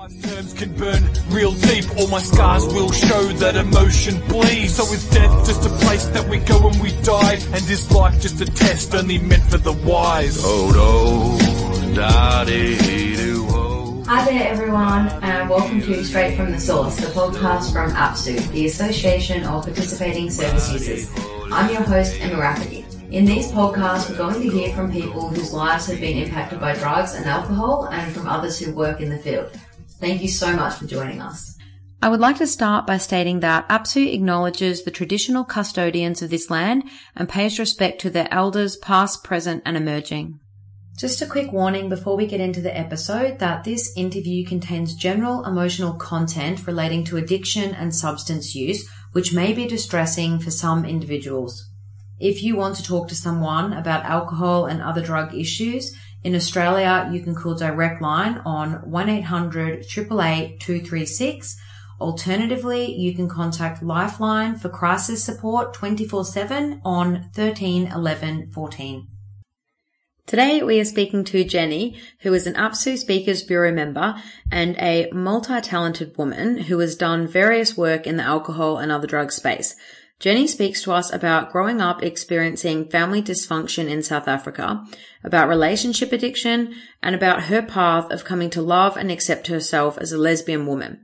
My nerves can burn real deep, all my scars will show that emotion bleeds. So is death just a place that we go when we die? And is life just a test only meant for the wise? Oh, do, da, oh. Hi there, everyone, and welcome to Straight from the Source, the podcast from APSU, the Association of Participating Service Users. I'm your host, Emma Rafferty. In these podcasts, we're going to hear from people whose lives have been impacted by drugs and alcohol, and from others who work in the field. Thank you so much for joining us. I would like to start by stating that APSU acknowledges the traditional custodians of this land and pays respect to their elders past, present and emerging. Just a quick warning before we get into the episode that this interview contains general emotional content relating to addiction and substance use, which may be distressing for some individuals. If you want to talk to someone about alcohol and other drug issues, in Australia, you can call direct line on 1800 888 236. Alternatively, you can contact Lifeline for crisis support 24-7 on 13 11 14. Today we are speaking to Jenny, who is an APSU Speakers Bureau member and a multi-talented woman who has done various work in the alcohol and other drug space. Jenny speaks to us about growing up experiencing family dysfunction in South Africa, about relationship addiction, and about her path of coming to love and accept herself as a lesbian woman.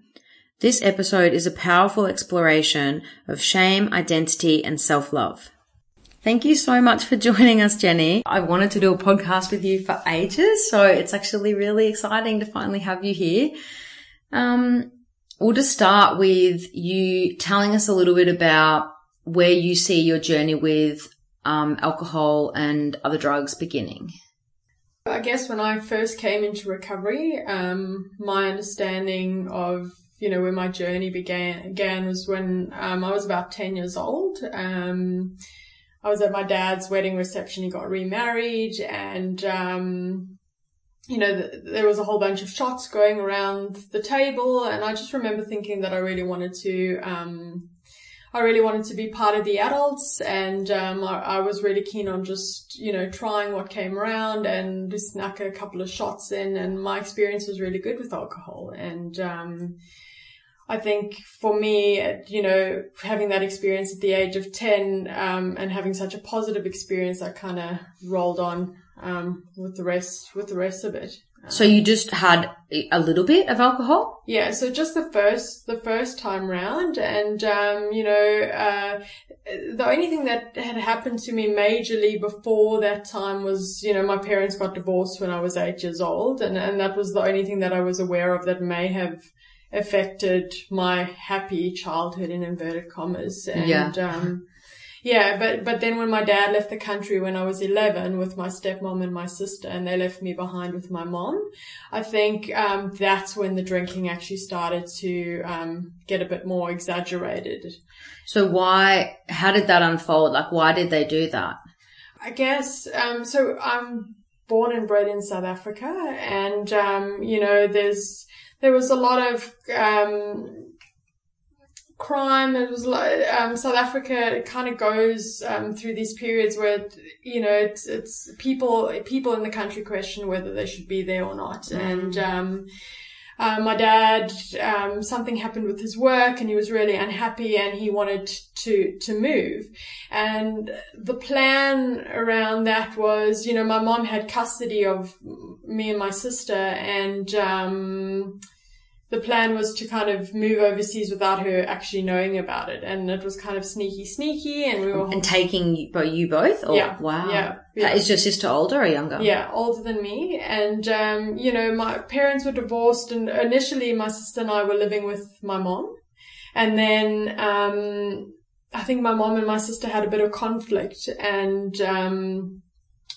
This episode is a powerful exploration of shame, identity, and self-love. Thank you so much for joining us, Jenny. I've wanted to do a podcast with you for ages, so it's actually really exciting to finally have you here. Um, we'll just start with you telling us a little bit about where you see your journey with um, alcohol and other drugs beginning. I guess when I first came into recovery, um, my understanding of you know where my journey began again was when um, I was about ten years old. Um, I was at my dad's wedding reception. He got remarried, and um, you know th- there was a whole bunch of shots going around the table, and I just remember thinking that I really wanted to um, I really wanted to be part of the adults and um, I, I, was really keen on just, you know, trying what came around and just snuck a couple of shots in and my experience was really good with alcohol. And, um, I think for me, you know, having that experience at the age of 10, um, and having such a positive experience, I kind of rolled on, um, with the rest, with the rest of it. So you just had a little bit of alcohol? Yeah, so just the first the first time round, and um, you know, uh, the only thing that had happened to me majorly before that time was, you know, my parents got divorced when I was eight years old, and and that was the only thing that I was aware of that may have affected my happy childhood in inverted commas, and yeah. um, yeah, but but then when my dad left the country when I was 11 with my stepmom and my sister, and they left me behind with my mom, I think um, that's when the drinking actually started to um, get a bit more exaggerated. So why? How did that unfold? Like, why did they do that? I guess um, so. I'm born and bred in South Africa, and um, you know, there's there was a lot of um, crime. It was like um, South Africa It kind of goes um, through these periods where you know it's it's people people in the country question whether they should be there or not, mm. and. Um, uh, my dad, um, something happened with his work and he was really unhappy and he wanted to, to move. And the plan around that was, you know, my mom had custody of me and my sister and, um, the plan was to kind of move overseas without her actually knowing about it. And it was kind of sneaky, sneaky. And we were. And taking you both? Or, yeah. Wow. Yeah. yeah. Is your sister older or younger? Yeah, older than me. And, um, you know, my parents were divorced and initially my sister and I were living with my mom. And then, um, I think my mom and my sister had a bit of conflict and, um,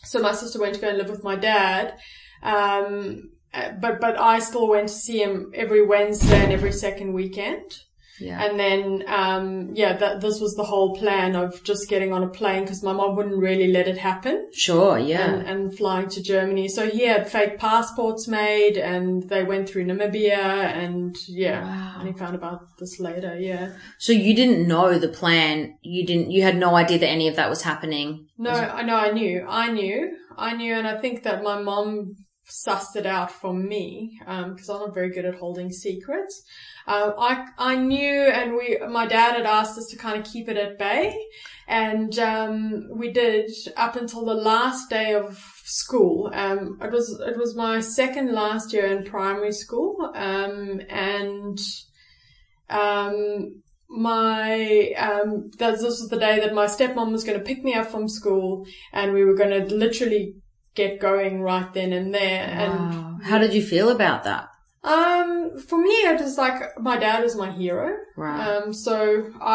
so my sister went to go and live with my dad. Um, uh, but but I still went to see him every Wednesday and every second weekend. Yeah. And then, um, yeah, that, this was the whole plan of just getting on a plane because my mom wouldn't really let it happen. Sure, yeah. And, and, flying to Germany. So he had fake passports made and they went through Namibia and yeah. Wow. And he found about this later, yeah. So you didn't know the plan. You didn't, you had no idea that any of that was happening. No, I know, I knew. I knew. I knew and I think that my mom sussed it out for me, because I'm not very good at holding secrets. Um, I, I knew and we, my dad had asked us to kind of keep it at bay and, um, we did up until the last day of school. Um, it was, it was my second last year in primary school. Um, and, um, my um that this was the day that my stepmom was going to pick me up from school and we were going to literally get going right then and there and How did you feel about that? um for me it was like my dad is my hero Right. um so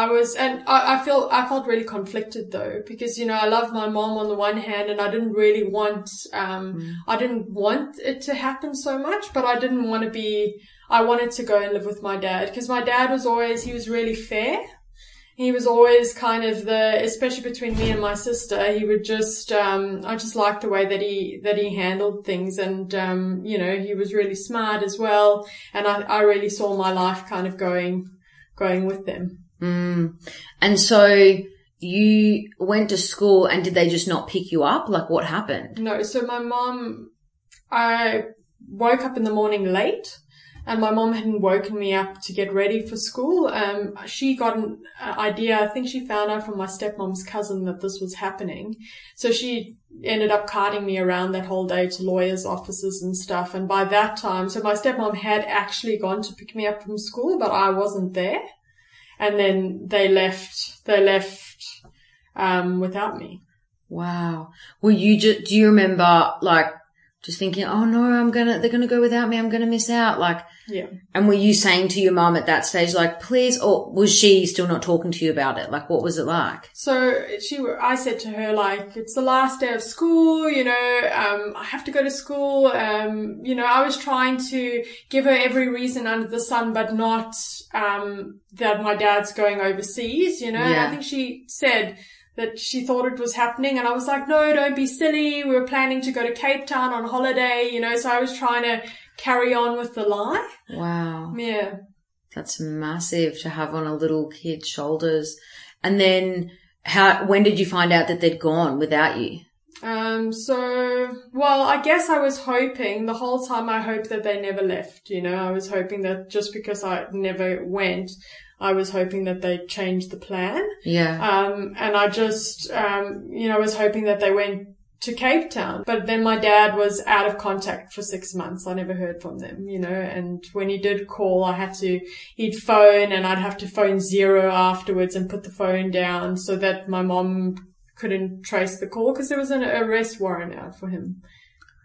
i was and I, I feel i felt really conflicted though because you know i love my mom on the one hand and i didn't really want um i didn't want it to happen so much but i didn't want to be i wanted to go and live with my dad because my dad was always he was really fair he was always kind of the, especially between me and my sister, he would just, um, I just liked the way that he, that he handled things and, um, you know, he was really smart as well. And I, I really saw my life kind of going, going with them. Mm. And so you went to school and did they just not pick you up? Like what happened? No, so my mom, I woke up in the morning late and my mom hadn't woken me up to get ready for school. Um, she got an idea. I think she found out from my stepmom's cousin that this was happening. So she ended up carting me around that whole day to lawyers' offices and stuff. And by that time, so my stepmom had actually gone to pick me up from school, but I wasn't there. And then they left, they left, um, without me. Wow. Were you just, do you remember like just thinking, oh no, I'm gonna, they're gonna go without me, I'm gonna miss out? Like, Yeah. and were you saying to your mum at that stage, like, please, or was she still not talking to you about it? Like, what was it like? So she, I said to her, like, it's the last day of school, you know, um, I have to go to school. Um, you know, I was trying to give her every reason under the sun, but not, um, that my dad's going overseas, you know, and Yeah. I think she said, that she thought it was happening and I was like, no, don't be silly. We were planning to go to Cape Town on holiday, you know, so I was trying to carry on with the lie. Wow. Yeah. That's massive to have on a little kid's shoulders. And then how, when did you find out that they'd gone without you? Um, so, well, I guess I was hoping the whole time I hoped that they never left, you know, I was hoping that just because I never went, I was hoping that they changed the plan. Yeah. Um, and I just, um, you know, was hoping that they went to Cape Town. But then my dad was out of contact for six months. I never heard from them, you know, and when he did call, I had to, he'd phone and I'd have to phone zero afterwards and put the phone down so that my mom couldn't trace the call because there was an arrest warrant out for him.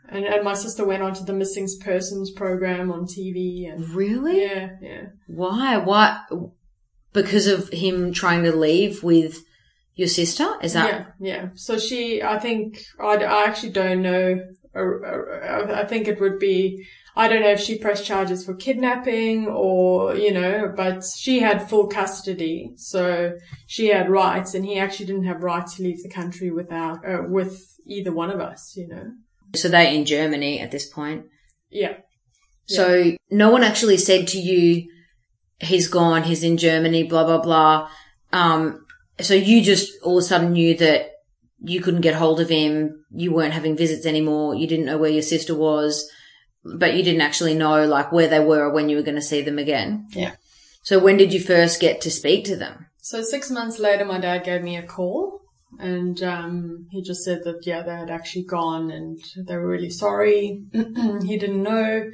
And, and my sister went on to the missing persons program on TV and really? yeah, yeah. Why? Why? Because of him trying to leave with your sister? Is that? Yeah, yeah. So she, I think, I, I actually don't know. uh, uh, I think it would be, I don't know if she pressed charges for kidnapping or, you know, but she had full custody. So she had rights and he actually didn't have rights to leave the country without, uh, with either one of us, you know. So they're in Germany at this point. Yeah. So no one actually said to you, he's gone, he's in Germany, blah, blah, blah. Um, so you just all of a sudden knew that you couldn't get hold of him. You weren't having visits anymore. You didn't know where your sister was, but you didn't actually know like where they were or when you were going to see them again. Yeah. So when did you first get to speak to them? So six months later, my dad gave me a call and, um, he just said that, yeah, they had actually gone and they were really sorry. he didn't know.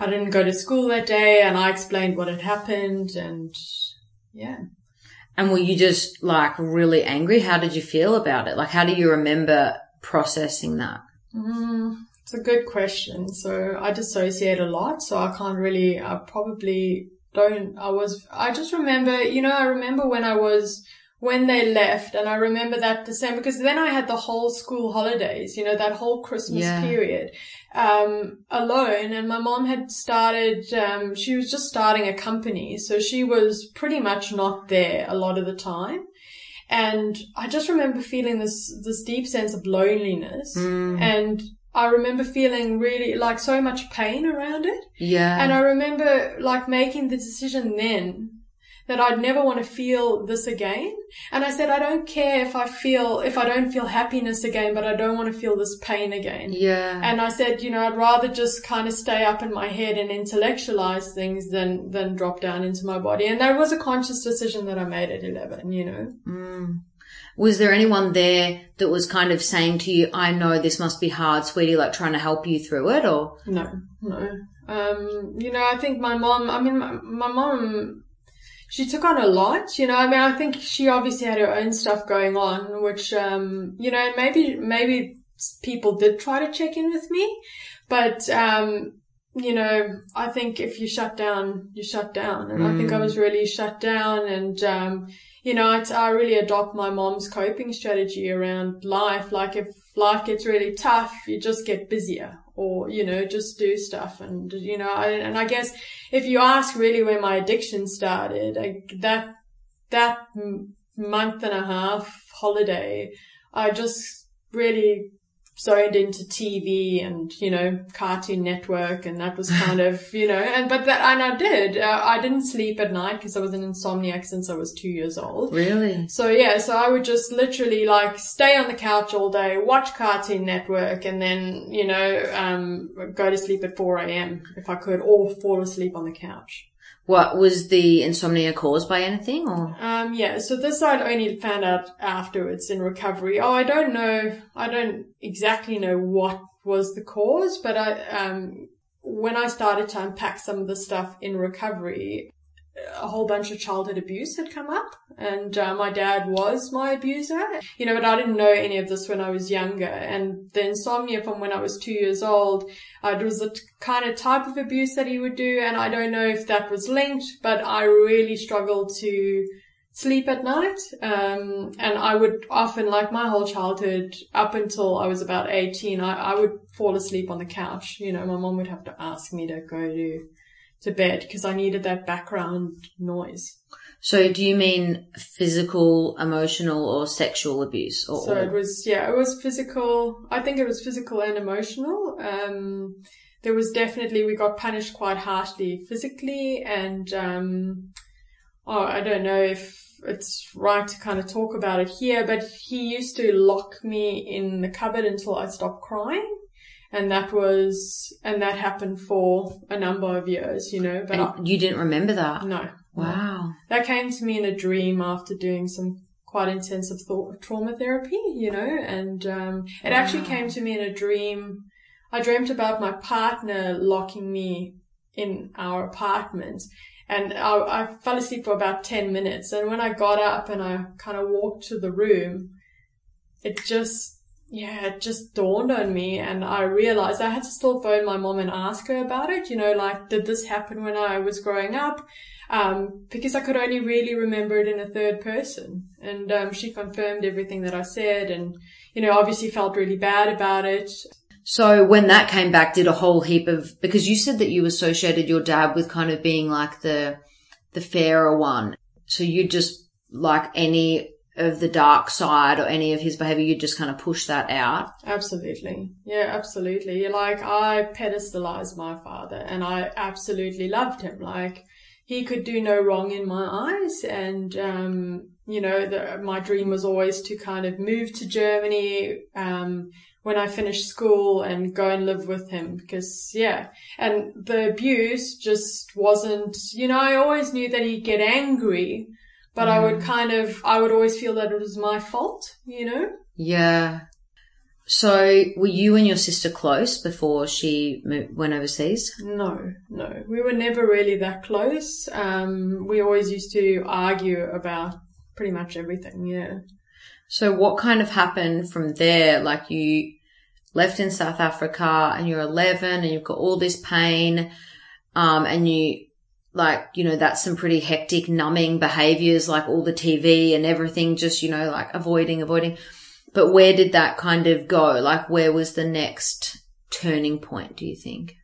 I didn't go to school that day and I explained what had happened and yeah. And were you just like really angry? How did you feel about it? Like, how do you remember processing that? Mm, it's a good question. So I dissociate a lot, so I can't really, I probably don't, I was, I just remember, you know, I remember when I was, when they left and I remember that December, because then I had the whole school holidays, you know, that whole Christmas Yeah. period, um, alone and my mom had started, um, she was just starting a company. So she was pretty much not there a lot of the time. And I just remember feeling this, this deep sense of loneliness. And I remember feeling really like so much pain around it. Yeah. And I remember like making the decision then that I'd never want to feel this again. And I said, I don't care if I feel, if I don't feel happiness again, but I don't want to feel this pain again. Yeah. And I said, you know, I'd rather just kind of stay up in my head and intellectualize things than, than drop down into my body. And that was a conscious decision that I made at 11, you know. Mm. Was there anyone there that was kind of saying to you, I know this must be hard, sweetie, like trying to help you through it or? No, no. Um, you know, I think my mom, I mean, my, my mom, she took on a lot, you know, I mean, I think she obviously had her own stuff going on, which, um, you know, maybe, maybe people did try to check in with me, but, um, you know, I think if you shut down, you shut down. And I think I was really shut down and, um, you know, I, I really adopt my mom's coping strategy around life. Like if life gets really tough, you just get busier or, you know, just do stuff. And, you know, I, and I guess if you ask really where my addiction started, I, that, that month and a half holiday, I just really zoned into TV and, you know, Cartoon Network and that was kind of, you know, and, but that, and I did, uh, I didn't sleep at night because I was an insomniac since I was two years old. Really? So yeah, so I would just literally like stay on the couch all day, watch Cartoon Network and then, you know, um, go to sleep at 4 a.m. if I could or fall asleep on the couch. What was the insomnia caused by anything or? Um, yeah, so this I'd only found out afterwards in recovery. Oh, I don't know. I don't exactly know what was the cause, but I, um, when I started to unpack some of the stuff in recovery, a whole bunch of childhood abuse had come up and uh, my dad was my abuser. You know but i didn't know any of this when i was younger and the insomnia from when i was two years old uh, it was the t- kind of type of abuse that he would do and i don't know if that was linked but i really struggled to sleep at night um, and i would often like my whole childhood up until i was about 18 I, I would fall asleep on the couch. You know my mom would have to ask me to go to to bed because I needed that background noise. So do you mean physical, emotional or sexual abuse or? So it was, yeah, it was physical. I think it was physical and emotional. Um, there was definitely, we got punished quite harshly physically and, um, oh, I don't know if it's right to kind of talk about it here, but he used to lock me in the cupboard until I stopped crying. And that was, and that happened for a number of years, you know, but I, you didn't remember that? no. Wow. That came to me in a dream after doing some quite intensive thought, trauma therapy, you know, and um, it actually came to me in a dream. I dreamt about my partner locking me in our apartment and I, I fell asleep for about 10 minutes. And when I got up and I kind of walked to the room, it just, yeah, it just dawned on me and I realized I had to still phone my mom and ask her about it. You know, like, did this happen when I was growing up? Um, because I could only really remember it in a third person. And, um, she confirmed everything that I said and, you know, obviously felt really bad about it. So when that came back, did a whole heap of, because you said that you associated your dad with kind of being like the, the fairer one. So you just like any of the dark side or any of his behavior, you just kind of push that out. Absolutely. Yeah, absolutely. Like I pedestalized my father and I absolutely loved him. Like he could do no wrong in my eyes. And, um, you know, the, my dream was always to kind of move to Germany, um, when I finished school and go and live with him because yeah, and the abuse just wasn't, you know, I always knew that he'd get angry, but I would kind of, I would always feel that it was my fault, you know? Yeah. So were you and your sister close before she went overseas? No, no. We were never really that close. Um, we always used to argue about pretty much everything, yeah. So what kind of happened from there? Like you left in South Africa and you're 11 and you've got all this pain. Um, and you like, you know, that's some pretty hectic numbing behaviors, like all the TV and everything, just, you know, like avoiding, avoiding. But where did that kind of go? Like where was the next turning point, do you think?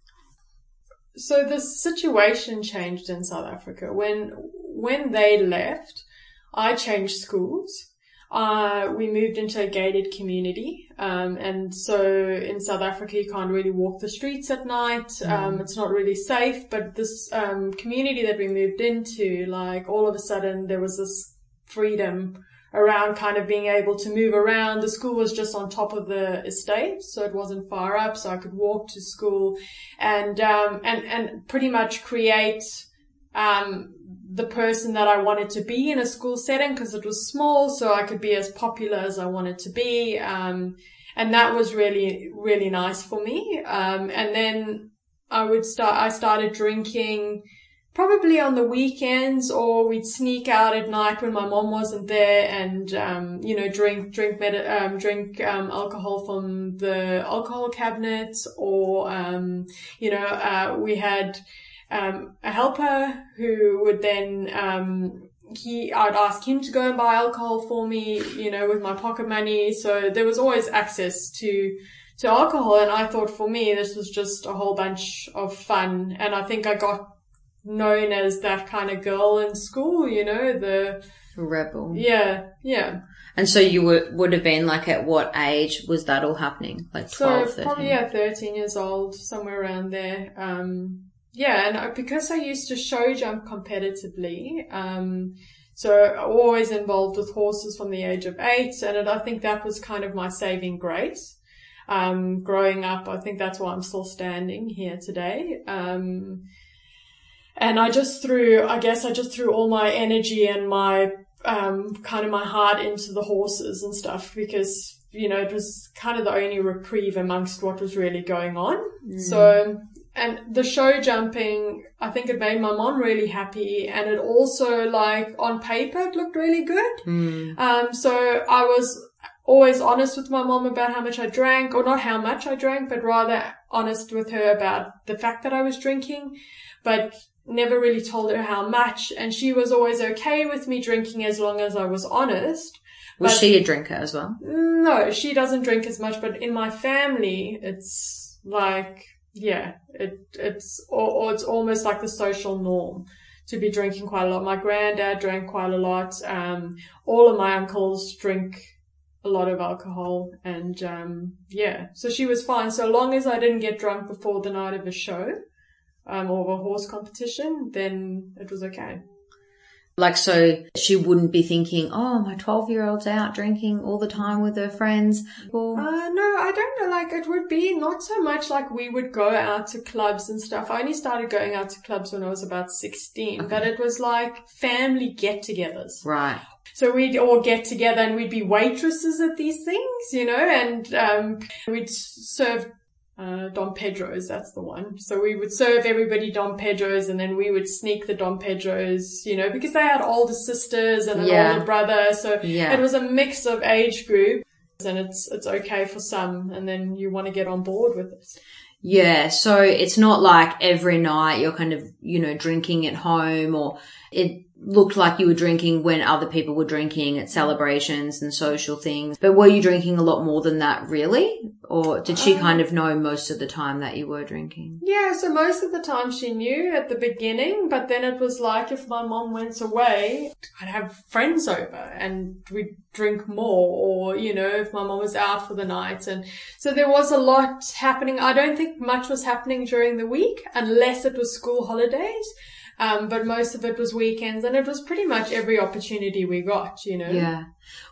So the situation changed in South Africa when when they left. I changed schools. Uh, we moved into a gated community. Um, and so in South Africa, you can't really walk the streets at night. Um, it's not really safe, but this, um, community that we moved into, like all of a sudden there was this freedom around kind of being able to move around. The school was just on top of the estate, so it wasn't far up, so I could walk to school and, um, and, and pretty much create, um, the person that I wanted to be in a school setting because it was small, so I could be as popular as I wanted to be. Um, and that was really, really nice for me. Um, and then I would start, I started drinking probably on the weekends or we'd sneak out at night when my mom wasn't there and, um, you know, drink, drink, med- um, drink, um, alcohol from the alcohol cabinets or, um, you know, uh, we had, um, a helper who would then, um, he, I'd ask him to go and buy alcohol for me, you know, with my pocket money. So there was always access to, to alcohol. And I thought for me, this was just a whole bunch of fun. And I think I got known as that kind of girl in school, you know, the, Rebel. yeah, yeah. And so you would, would have been like at what age was that all happening? Like 12, So 13? probably yeah, thirteen years old, somewhere around there. Um, yeah, and I, because I used to show jump competitively, um, so always involved with horses from the age of eight, and it, I think that was kind of my saving grace. Um, growing up, I think that's why I'm still standing here today. Um, and I just threw, I guess I just threw all my energy and my, um, kind of my heart into the horses and stuff because, you know, it was kind of the only reprieve amongst what was really going on. So, and the show jumping, I think it made my mom really happy and it also like on paper it looked really good. Um, so I was always honest with my mom about how much I drank, or not how much I drank, but rather honest with her about the fact that I was drinking, but never really told her how much. And she was always okay with me drinking as long as I was honest. Was but- she a drinker as well? No, she doesn't drink as much, but in my family, it's like, yeah, it, it's, or, or it's almost like the social norm to be drinking quite a lot. My granddad drank quite a lot. Um, all of my uncles drink a lot of alcohol and, um, yeah, so she was fine. So long as I didn't get drunk before the night of a show, um, or a horse competition, then it was okay. Like, so she wouldn't be thinking, oh, my 12 year old's out drinking all the time with her friends. Well, Uh, no, I don't know. Like, it would be not so much like we would go out to clubs and stuff. I only started going out to clubs when I was about 16, but it was like family get togethers. right. So we'd all get together and we'd be waitresses at these things, you know, and, um, we'd serve uh, Dom Pedro's, that's the one. So we would serve everybody Dom Pedro's and then we would sneak the Dom Pedro's, you know, because they had older sisters and an Yeah. older brother. So Yeah. it was a mix of age group and it's, it's okay for some and then you want to get on board with it. Yeah, so it's not like every night you're kind of, you know, drinking at home or it looked like you were drinking when other people were drinking at celebrations and social things. But were you drinking a lot more than that really? Or did she kind of know most of the time that you were drinking? Yeah, so most of the time she knew at the beginning, but then it was like if my mom went away, I'd have friends over and we'd drink more or, you know, if my mom was out for the night. And so there was a lot happening. I don't think much was happening during the week unless it was school holidays. Um, but most of it was weekends and it was pretty much every opportunity we got, you know. Yeah.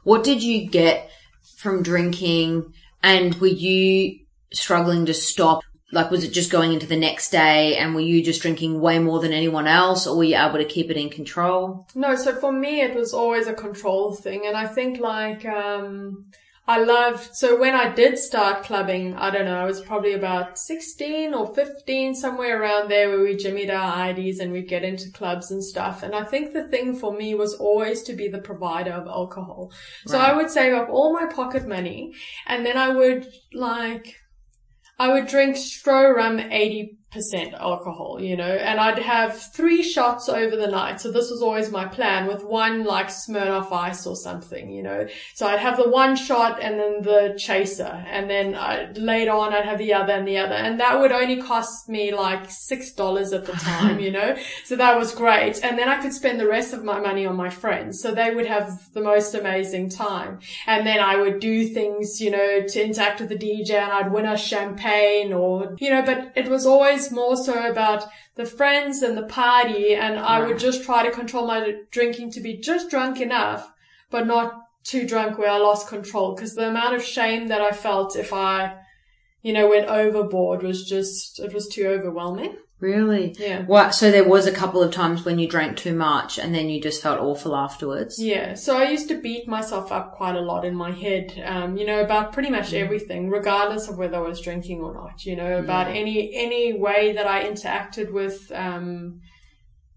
What did you get from drinking and were you struggling to stop? Like, was it just going into the next day and were you just drinking way more than anyone else or were you able to keep it in control? No, so for me, it was always a control thing. And I think like, um, I loved, so when I did start clubbing, I don't know, I was probably about 16 or 15, somewhere around there where we jimmied our IDs and we'd get into clubs and stuff. And I think the thing for me was always to be the provider of alcohol. So I would save up all my pocket money and then I would like, I would drink Stroh rum 80 percent alcohol, you know, and I'd have three shots over the night. So this was always my plan with one like Smirnoff ice or something, you know. So I'd have the one shot and then the chaser and then I, later on I'd have the other and the other. And that would only cost me like $6 at the time, you know. So that was great. And then I could spend the rest of my money on my friends. So they would have the most amazing time. And then I would do things, you know, to interact with the DJ and I'd win a champagne or, you know, but it was always more so about the friends and the party. And I would just try to control my drinking to be just drunk enough, but not too drunk where I lost control. Cause the amount of shame that I felt if I, you know, went overboard was just, it was too overwhelming. Really? Yeah. What? So there was a couple of times when you drank too much and then you just felt awful afterwards. Yeah, so I used to beat myself up quite a lot in my head, um, you know, about pretty much everything, regardless of whether I was drinking or not, you know, about any, any way that I interacted with, um,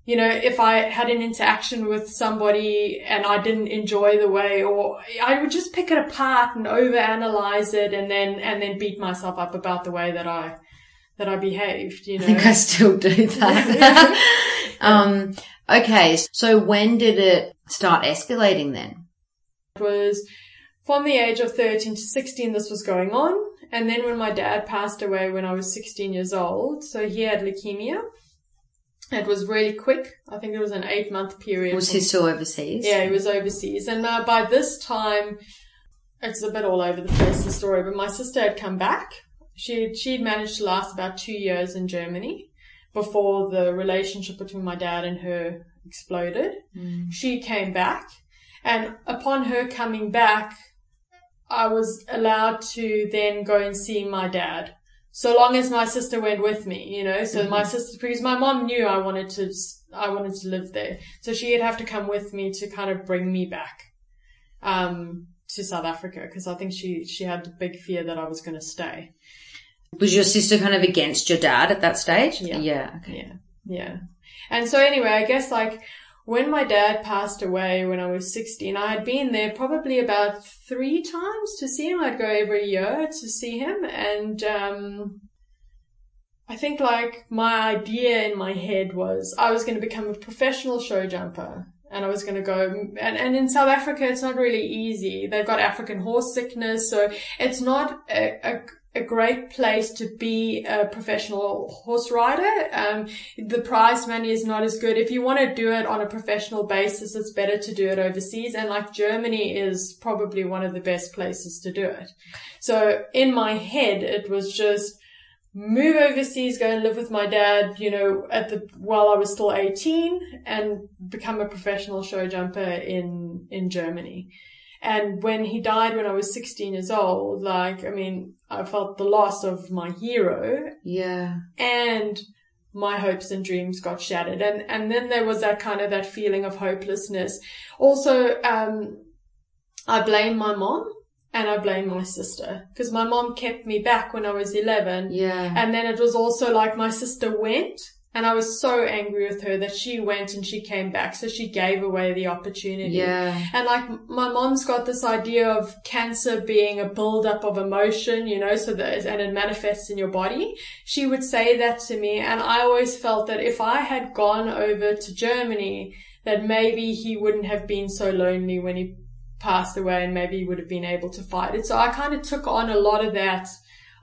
you know, if I had an interaction with somebody and I didn't enjoy the way or I would just pick it apart and overanalyze it and then, and then beat myself up about the way that I, that I behaved, you know. I think I still do that. um, okay. So when did it start escalating then? It was from the age of 13 to 16 this was going on. And then when my dad passed away when I was 16 years old, so he had leukemia. It was really quick. I think it was an eight month period. Was he still overseas? yeah, he was overseas. And uh, by this time, it's a bit all over the place, the story, but my sister had come back. She, she'd managed to last about two years in Germany before the relationship between my dad and her exploded. She came back and upon her coming back, I was allowed to then go and see my dad. So long as my sister went with me, you know, so my sister, because my mom knew I wanted to, I wanted to live there. So she'd have to come with me to kind of bring me back, um, to South Africa because I think she, she had a big fear that I was going to stay. Was your sister kind of against your dad at that stage? Yeah. Yeah. Okay. Yeah. Yeah. And so anyway, I guess like when my dad passed away when I was 16, I had been there probably about three times to see him. I'd go every year to see him. And, um, I think like my idea in my head was I was going to become a professional show jumper. And I was going to go, and, and in South Africa, it's not really easy. They've got African horse sickness, so it's not a, a a great place to be a professional horse rider. Um, the prize money is not as good. If you want to do it on a professional basis, it's better to do it overseas. And like Germany is probably one of the best places to do it. So in my head, it was just move overseas, go and live with my dad, you know, at the, while I was still 18 and become a professional show jumper in, in Germany. And when he died when I was 16 years old, like, I mean, I felt the loss of my hero Yeah. and my hopes and dreams got shattered. And, and then there was that kind of that feeling of hopelessness. Also, um, I blame my mom and I blame my sister because my mom kept me back when I was 11. Yeah. And then it was also like my sister went and I was so angry with her that she went and she came back. So she gave away the opportunity. Yeah. And like my mom's got this idea of cancer being a buildup of emotion, you know, so that, and it manifests in your body. She would say that to me. And I always felt that if I had gone over to Germany, that maybe he wouldn't have been so lonely when he passed away and maybe he would have been able to fight it. So I kind of took on a lot of that.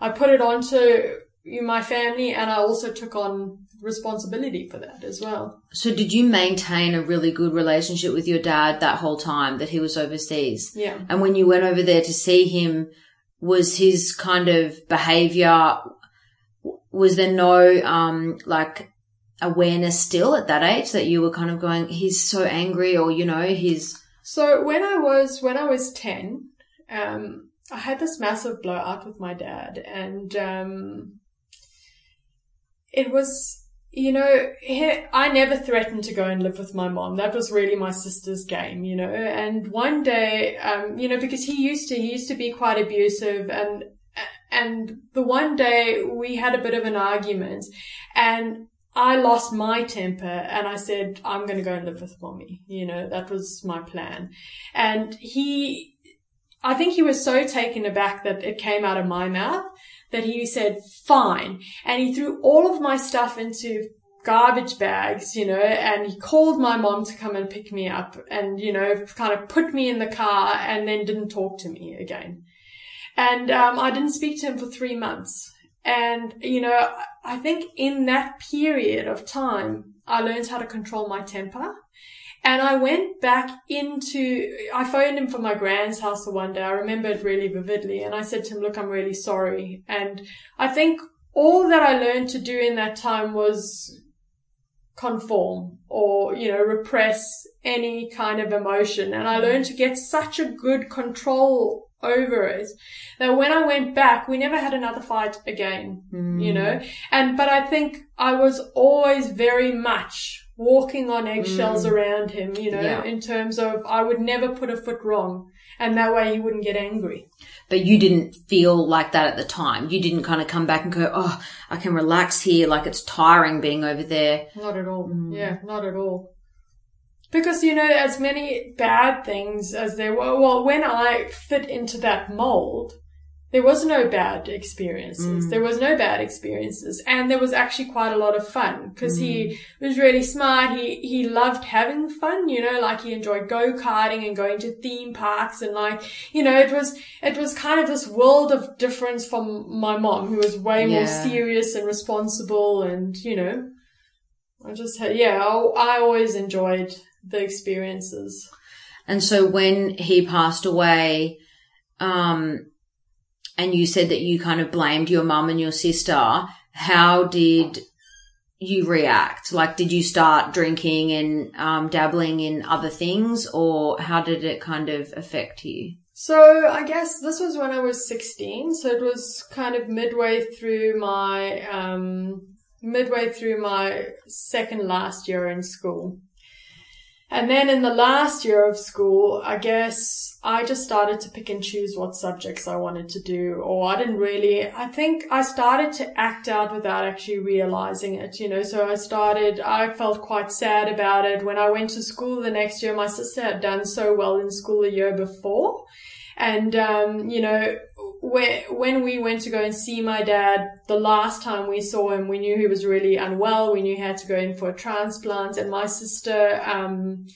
I put it onto my family and I also took on responsibility for that as well. So did you maintain a really good relationship with your dad that whole time that he was overseas? Yeah. And when you went over there to see him, was his kind of behavior, was there no, um, like awareness still at that age that you were kind of going, he's so angry or, you know, he's, So when I was when I was ten, um, I had this massive blowout with my dad, and um, it was you know I never threatened to go and live with my mom. That was really my sister's game, you know. And one day, um, you know, because he used to he used to be quite abusive, and and the one day we had a bit of an argument, and I lost my temper and I said, I'm going to go and live with mommy. You know, that was my plan. And he, I think he was so taken aback that it came out of my mouth that he said, fine. And he threw all of my stuff into garbage bags, you know, and he called my mom to come and pick me up and, you know, kind of put me in the car and then didn't talk to me again. And, um, I didn't speak to him for three months. And, you know, I think in that period of time, I learned how to control my temper. And I went back into, I phoned him from my grand's house the one day. I remember it really vividly. And I said to him, look, I'm really sorry. And I think all that I learned to do in that time was conform or, you know, repress any kind of emotion. And I learned to get such a good control over it that when I went back, we never had another fight again, mm. you know, and, but I think I was always very much walking on eggshells mm. around him, you know, yeah. in terms of I would never put a foot wrong and that way he wouldn't get angry. But you didn't feel like that at the time. You didn't kind of come back and go, oh, I can relax here. Like it's tiring being over there. Not at all. Mm. Yeah, not at all. Because, you know, as many bad things as there were, well, when I fit into that mold, there was no bad experiences. Mm. There was no bad experiences. And there was actually quite a lot of fun because mm. he was really smart. He, he loved having fun, you know, like he enjoyed go-karting and going to theme parks and like, you know, it was, it was kind of this world of difference from my mom who was way yeah. more serious and responsible and, you know, I just had, yeah, I, I always enjoyed the experiences. And so when he passed away, um, and you said that you kind of blamed your mum and your sister. How did you react? Like, did you start drinking and um, dabbling in other things, or how did it kind of affect you? So I guess this was when I was 16. So it was kind of midway through my, um, midway through my second last year in school. And then in the last year of school, I guess I just started to pick and choose what subjects I wanted to do, or I didn't really, I think I started to act out without actually realizing it, you know, so I started, I felt quite sad about it. When I went to school the next year, my sister had done so well in school the year before. And, um, you know, when we went to go and see my dad, the last time we saw him, we knew he was really unwell. We knew he had to go in for a transplant. And my sister, um,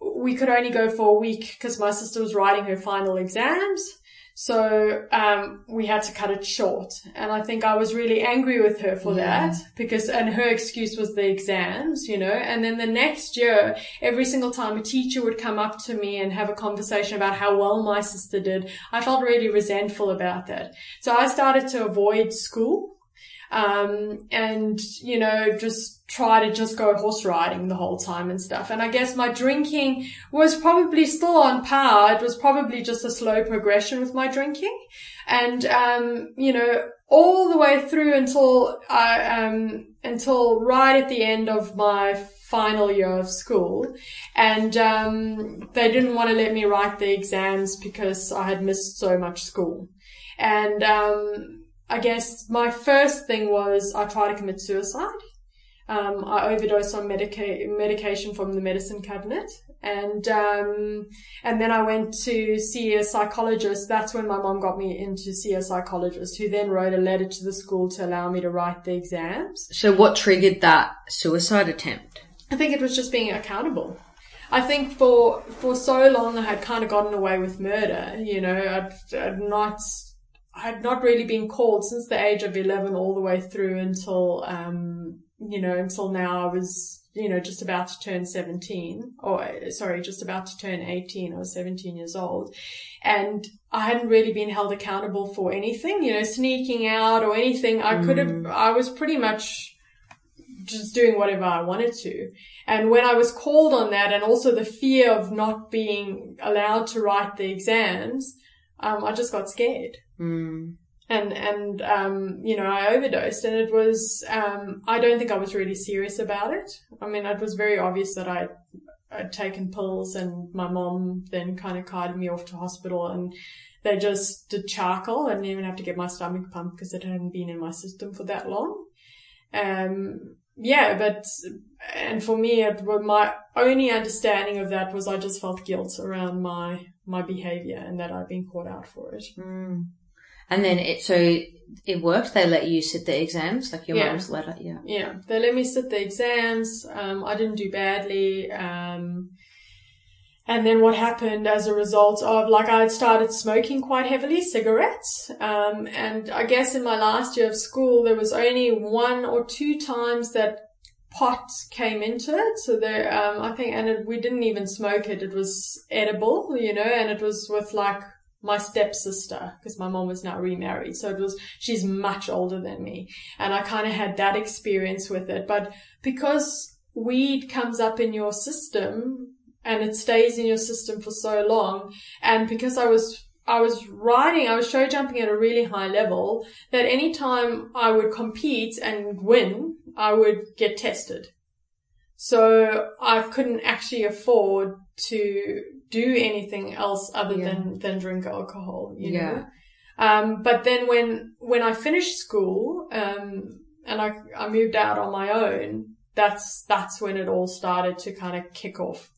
we could only go for a week because my sister was writing her final exams. So um, we had to cut it short, and I think I was really angry with her for yeah. that because, and her excuse was the exams, you know. And then the next year, every single time a teacher would come up to me and have a conversation about how well my sister did, I felt really resentful about that. So I started to avoid school um, and, you know, just try to just go horse riding the whole time and stuff. And I guess my drinking was probably still on par. It was probably just a slow progression with my drinking. And, um, you know, all the way through until I, um, until right at the end of my final year of school. And, um, they didn't want to let me write the exams because I had missed so much school. And, um, I guess my first thing was I tried to commit suicide. Um, I overdosed on medica- medication from the medicine cabinet, and um, and then I went to see a psychologist. That's when my mom got me in to see a psychologist, who then wrote a letter to the school to allow me to write the exams. So, what triggered that suicide attempt? I think it was just being accountable. I think for for so long I had kind of gotten away with murder. You know, I'd, I'd not I had not really been called since the age of 11 all the way through until, um, you know, until now I was, you know, just about to turn 17 or sorry, just about to turn 18. I was 17 years old and I hadn't really been held accountable for anything, you know, sneaking out or anything. I could have, mm. I was pretty much just doing whatever I wanted to. And when I was called on that and also the fear of not being allowed to write the exams, um, I just got scared. Mm. And, and, um, you know, I overdosed and it was, um, I don't think I was really serious about it. I mean, it was very obvious that I, I'd taken pills and my mom then kind of carted me off to hospital and they just did charcoal. I didn't even have to get my stomach pumped because it hadn't been in my system for that long. Um, yeah, but, and for me, it my only understanding of that was I just felt guilt around my, my behavior and that I'd been caught out for it. Mm. And then it, so it worked. They let you sit the exams, like your Yeah. mum's letter. Yeah. Yeah, they let me sit the exams. Um, I didn't do badly. Um, and then what happened as a result of, like, I had started smoking quite heavily, cigarettes. Um, and I guess in my last year of school, there was only one or two times that pot came into it. So there, um, I think, and it, we didn't even smoke it. It was edible, you know, and it was with like my stepsister because my mom was now remarried. So it was, she's much older than me. And I kind of had that experience with it. But because weed comes up in your system and it stays in your system for so long, and because I was I was riding, I was show jumping at a really high level that anytime I would compete and win, I would get tested. So I couldn't actually afford to do anything else other Yeah. than, than drink alcohol, you Yeah. know? Um, but then when, when I finished school, um, and I, I moved out on my own, that's, that's when it all started to kind of kick off.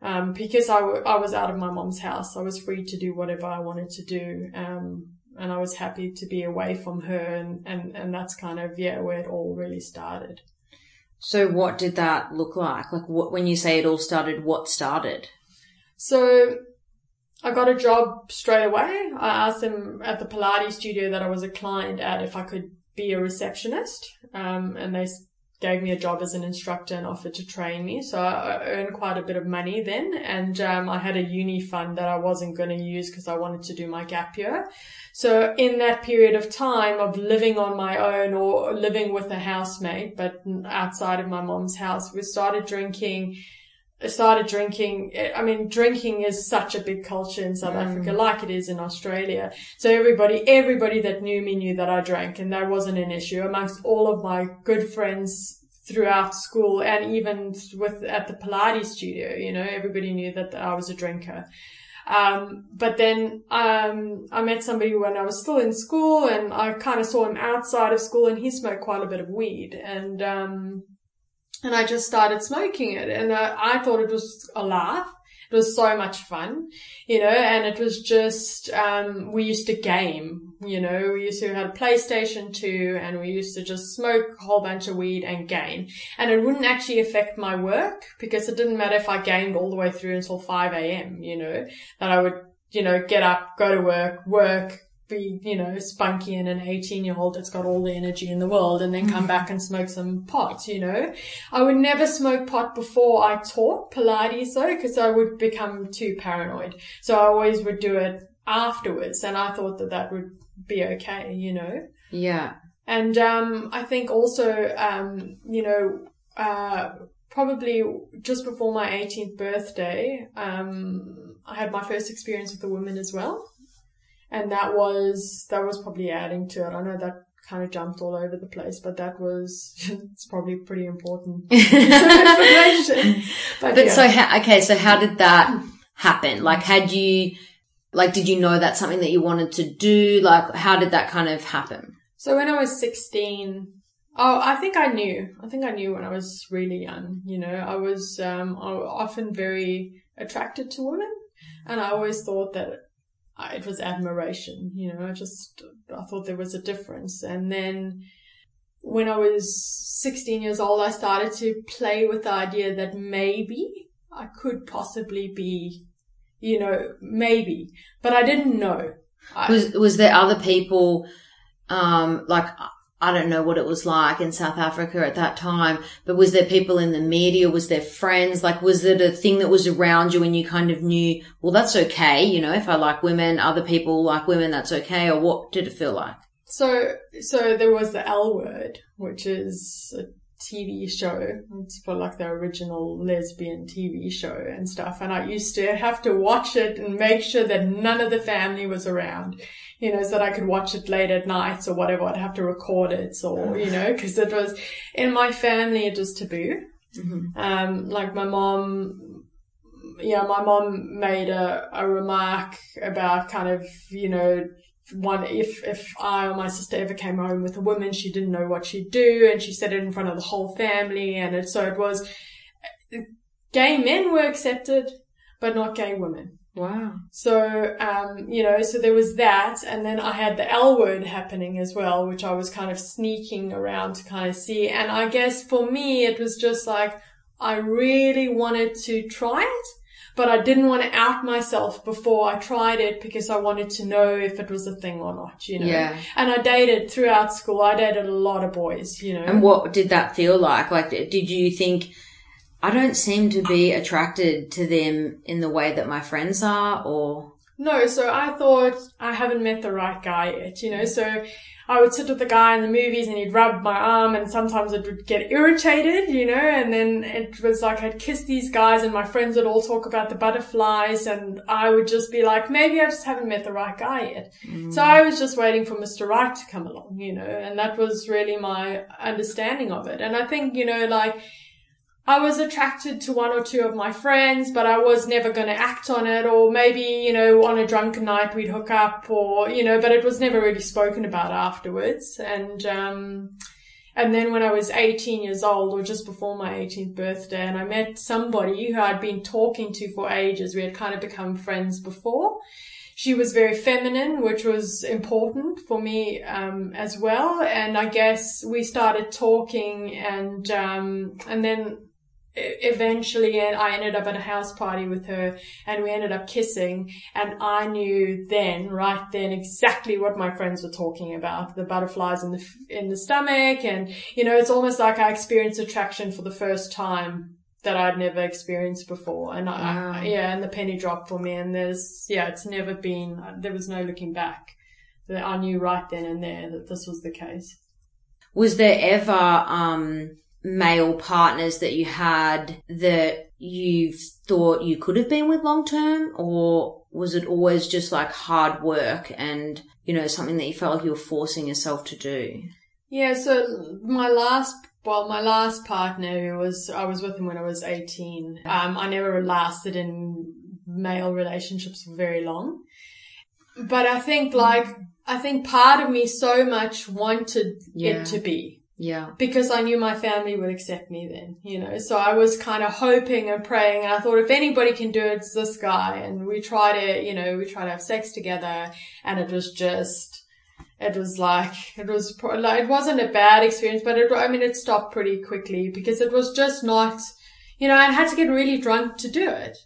Um, because I, w- I was out of my mom's house. I was free to do whatever I wanted to do. Um, and I was happy to be away from her and, and, and that's kind of, yeah, where it all really started. So what did that look like? Like what, when you say it all started, what started? So I got a job straight away. I asked them at the Pilates studio that I was a client at if I could be a receptionist. Um, and they gave me a job as an instructor and offered to train me. So I earned quite a bit of money then. And, um, I had a uni fund that I wasn't going to use because I wanted to do my gap year. So in that period of time of living on my own or living with a housemate, but outside of my mom's house, we started drinking started drinking. I mean, drinking is such a big culture in South Africa, like it is in Australia. So everybody, everybody that knew me knew that I drank and that wasn't an issue amongst all of my good friends throughout school and even with, at the Pilates studio, you know, everybody knew that I was a drinker. Um, but then, um, I met somebody when I was still in school and I kind of saw him outside of school and he smoked quite a bit of weed and, um, and I just started smoking it and uh, I thought it was a laugh. It was so much fun, you know, and it was just, um, we used to game, you know, we used to have a PlayStation 2 and we used to just smoke a whole bunch of weed and game. And it wouldn't actually affect my work because it didn't matter if I gamed all the way through until 5 a.m., you know, that I would, you know, get up, go to work, work, be, you know, spunky and an 18 year old that's got all the energy in the world and then come back and smoke some pot, you know. I would never smoke pot before I taught Pilates though, because I would become too paranoid. So I always would do it afterwards and I thought that that would be okay, you know. Yeah. And um, I think also, um, you know, uh, probably just before my 18th birthday, um, I had my first experience with a woman as well, and that was that was probably adding to it. I know that kind of jumped all over the place, but that was it's probably pretty important information. But, But yeah. so, how, okay, so how did that happen? Like, had you, like, did you know that's something that you wanted to do? Like, how did that kind of happen? So when I was 16, oh, I think I knew. I think I knew when I was really young, you know, I was, um, I was often very attracted to women and I always thought that It was admiration, you know, I just, I thought there was a difference. And then when I was 16 years old, I started to play with the idea that maybe I could possibly be, you know, maybe, but I didn't know. I, Was, was there other people, um, like, I don't know what it was like in South Africa at that time, but was there people in the media? Was there friends? Like, was it a thing that was around you and you kind of knew, well, that's okay. You know, if I like women, other people like women, that's okay. Or what did it feel like? So, so there was the L word, which is a TV show. It's for like the original lesbian TV show and stuff. And I used to have to watch it and make sure that none of the family was around, you know, so that I could watch it late at night or whatever. I'd have to record it or, you know, cause it was in my family, it was taboo. Um, like my mom, yeah, my mom made a, a remark about kind of, you know, one, if, if I or my sister ever came home with a woman, she didn't know what she'd do and she said it in front of the whole family. And it, so it was, gay men were accepted, but not gay women. Wow. So, um, you know, so there was that, and then I had the L word happening as well, which I was kind of sneaking around to kind of see. And I guess for me, it was just like, I really wanted to try it, but I didn't want to out myself before I tried it because I wanted to know if it was a thing or not, you know. Yeah. And I dated throughout school. I dated a lot of boys, you know. And what did that feel like? Like, did you think, I don't seem to be attracted to them in the way that my friends are, or? No, so I thought I haven't met the right guy yet, you know, so I would sit with the guy in the movies and he'd rub my arm and sometimes it would get irritated, you know, and then it was like I'd kiss these guys and my friends would all talk about the butterflies and I would just be like, maybe I just haven't met the right guy yet. Mm. So I was just waiting for Mr. Right to come along, you know, and that was really my understanding of it. And I think, you know, like, I was attracted to one or two of my friends, but I was never going to act on it. Or maybe, you know, on a drunken night we'd hook up or, you know, but it was never really spoken about afterwards. And, um, and then when I was 18 years old or just before my 18th birthday and I met somebody who I'd been talking to for ages, we had kind of become friends before. She was very feminine, which was important for me um, as well. And I guess we started talking, and um, and then eventually and I ended up at a house party with her and we ended up kissing and I knew then right then exactly what my friends were talking about the butterflies in the in the stomach and you know it's almost like I experienced attraction for the first time that I'd never experienced before and I, Wow. I yeah and the penny dropped for me and there's yeah it's never been there was no looking back that I knew right then and there that this was the case Was there ever, um, male partners that you had that you thought you could have been with long term or was it always just like hard work and, you know, something that you felt like you were forcing yourself to do? Yeah, so my last, well, my last partner who was, I was with him when I was 18. Um, I never lasted in male relationships for very long. But I think like, I think part of me so much wanted Yeah. it to be Yeah. because I knew my family would accept me then, you know. So I was kind of hoping and praying, and I thought if anybody can do it, it's this guy. And we tried to, you know, we tried to have sex together, and it was just, it was like, it was, like, it wasn't a bad experience, but it, I mean, it stopped pretty quickly because it was just not, you know, I had to get really drunk to do it.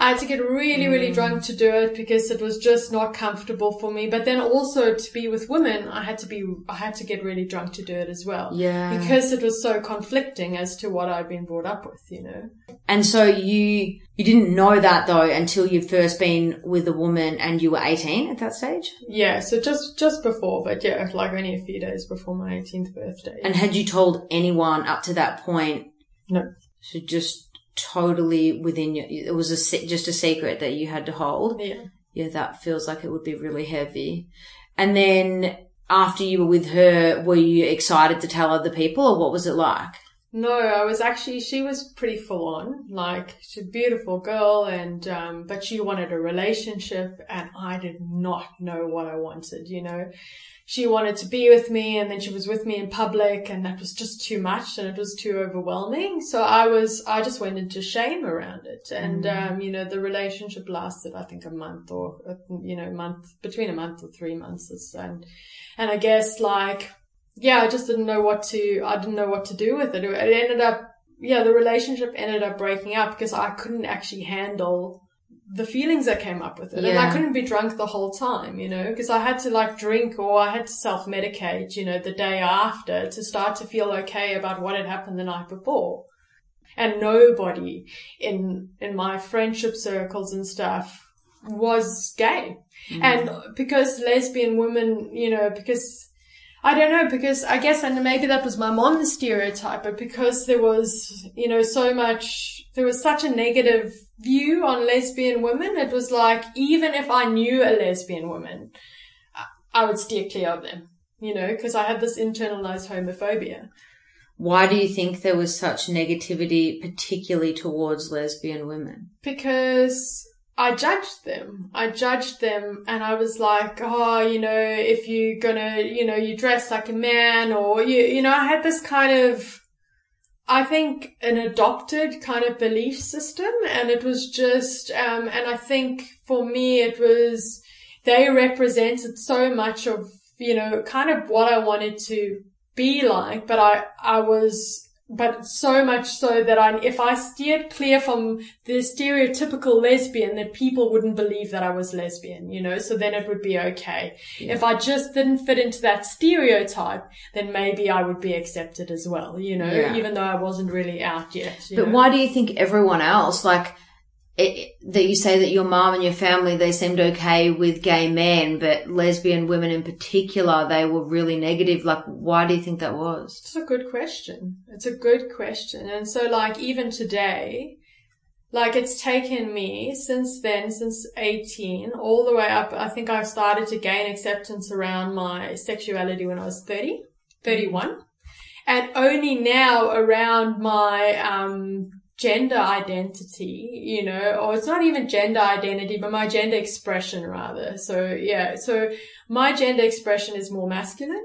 I had to get really, really drunk mm. to do it because it was just not comfortable for me. But then also to be with women, I had to be, I had to get really drunk to do it as well. Yeah. Because it was so conflicting as to what I'd been brought up with, you know. And so you, you didn't know that though until you'd first been with a woman and you were 18 at that stage? Yeah, so just, just before, but yeah, like only a few days before my 18th birthday. And had you told anyone up to that point? No. So just totally within your, it was a, just a secret that you had to hold. yeah. Yeah, that feels like it would be really heavy. And then after you were with her, were you excited to tell other people or what was it like? No, I was actually, she was pretty full on. Like, she's a beautiful girl and, um, but she wanted a relationship and I did not know what I wanted, you know. She wanted to be with me and then she was with me in public and that was just too much and it was too overwhelming. So I was, I just went into shame around it. And, um, you know, the relationship lasted, I think a month or, uh, you know, month, between a month or three months. And, and I guess like, yeah, I just didn't know what to, I didn't know what to do with it. It ended up, yeah, the relationship ended up breaking up because I couldn't actually handle the feelings that came up with it. And I couldn't be drunk the whole time, you know, because I had to like drink or I had to self-medicate, you know, the day after to start to feel okay about what had happened the night before. And nobody in, in my friendship circles and stuff was gay. Mm. And because lesbian women, you know, because I don't know, because I guess, and maybe that was my mom's stereotype, but because there was, you know, so much, there was such a negative view on lesbian women, it was like, even if I knew a lesbian woman, I- I would steer clear of them, you know, because I had this internalized homophobia. Why do you think there was such negativity, particularly towards lesbian women? because I judged them. I judged them and I was like, oh, you know, if you're gonna, you know, you dress like a man or you, you know, I had this kind of, I think an adopted kind of belief system and it was just, um, and I think for me it was, they represented so much of, you know, kind of what I wanted to be like, but I, I was but so much so that I, if I steered clear from the stereotypical lesbian, that people wouldn't believe that I was lesbian, you know, so then it would be okay. Yeah. If I just didn't fit into that stereotype, then maybe I would be accepted as well, you know, yeah. even though I wasn't really out yet. But know? why do you think everyone else, like, it, that you say that your mom and your family they seemed okay with gay men, but lesbian women in particular they were really negative. Like, why do you think that was? It's a good question. It's a good question, and so like even today, like it's taken me since then, since 18, all the way up. I think I started to gain acceptance around my sexuality when I was 30, 31. And only now around my, um, gender identity, you know, or it's not even gender identity, but my gender expression rather. So yeah, so my gender expression is more masculine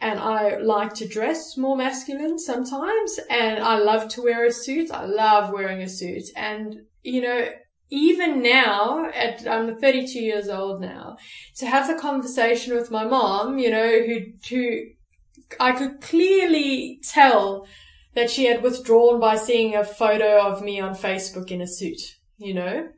and I like to dress more masculine sometimes and I love to wear a suit. I love wearing a suit and, you know, even now at I'm 32 years old now to have the conversation with my mom, you know, who who I could clearly tell that she had withdrawn by seeing a photo of me on Facebook in a suit, you know?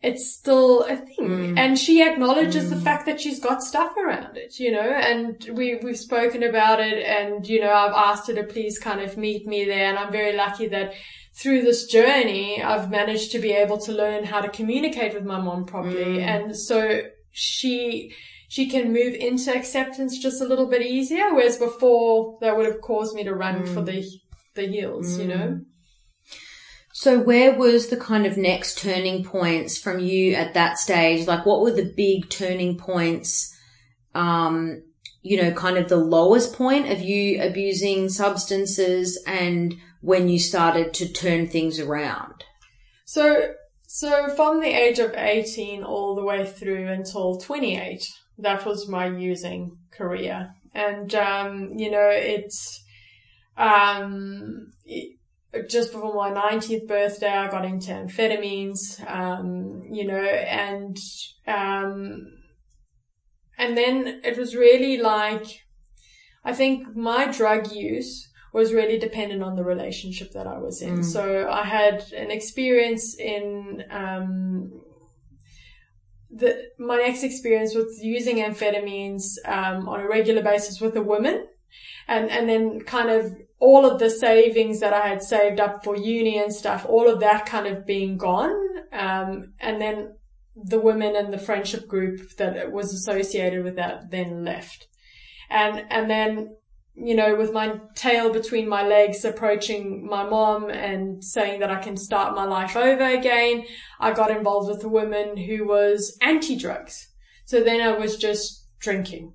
It's still a thing. Mm. And she acknowledges mm. the fact that she's got stuff around it, you know, and we, we've spoken about it and, you know, I've asked her to please kind of meet me there and I'm very lucky that through this journey, I've managed to be able to learn how to communicate with my mom properly. Mm. And so she, she can move into acceptance just a little bit easier, whereas before that would have caused me to run for mm. the the heels, mm. you know? Mm. So where was the kind of next turning points from you at that stage? Like what were the big turning points, um, you know, kind of the lowest point of you abusing substances and when you started to turn things around? So, so from the age of 18 all the way through until 28, that was my using career. And, um, you know, it's, um, just before my 90th birthday, I got into amphetamines, um, you know, and, um, and then it was really like, I think my drug use was really dependent on the relationship that I was in. Mm. So I had an experience in, um, the, my next experience with using amphetamines, um, on a regular basis with a woman and, and then kind of all of the savings that I had saved up for uni and stuff, all of that kind of being gone. Um, and then the women and the friendship group that was associated with that then left. And, and then, you know, with my tail between my legs approaching my mom and saying that I can start my life over again, I got involved with a woman who was anti-drugs. So then I was just drinking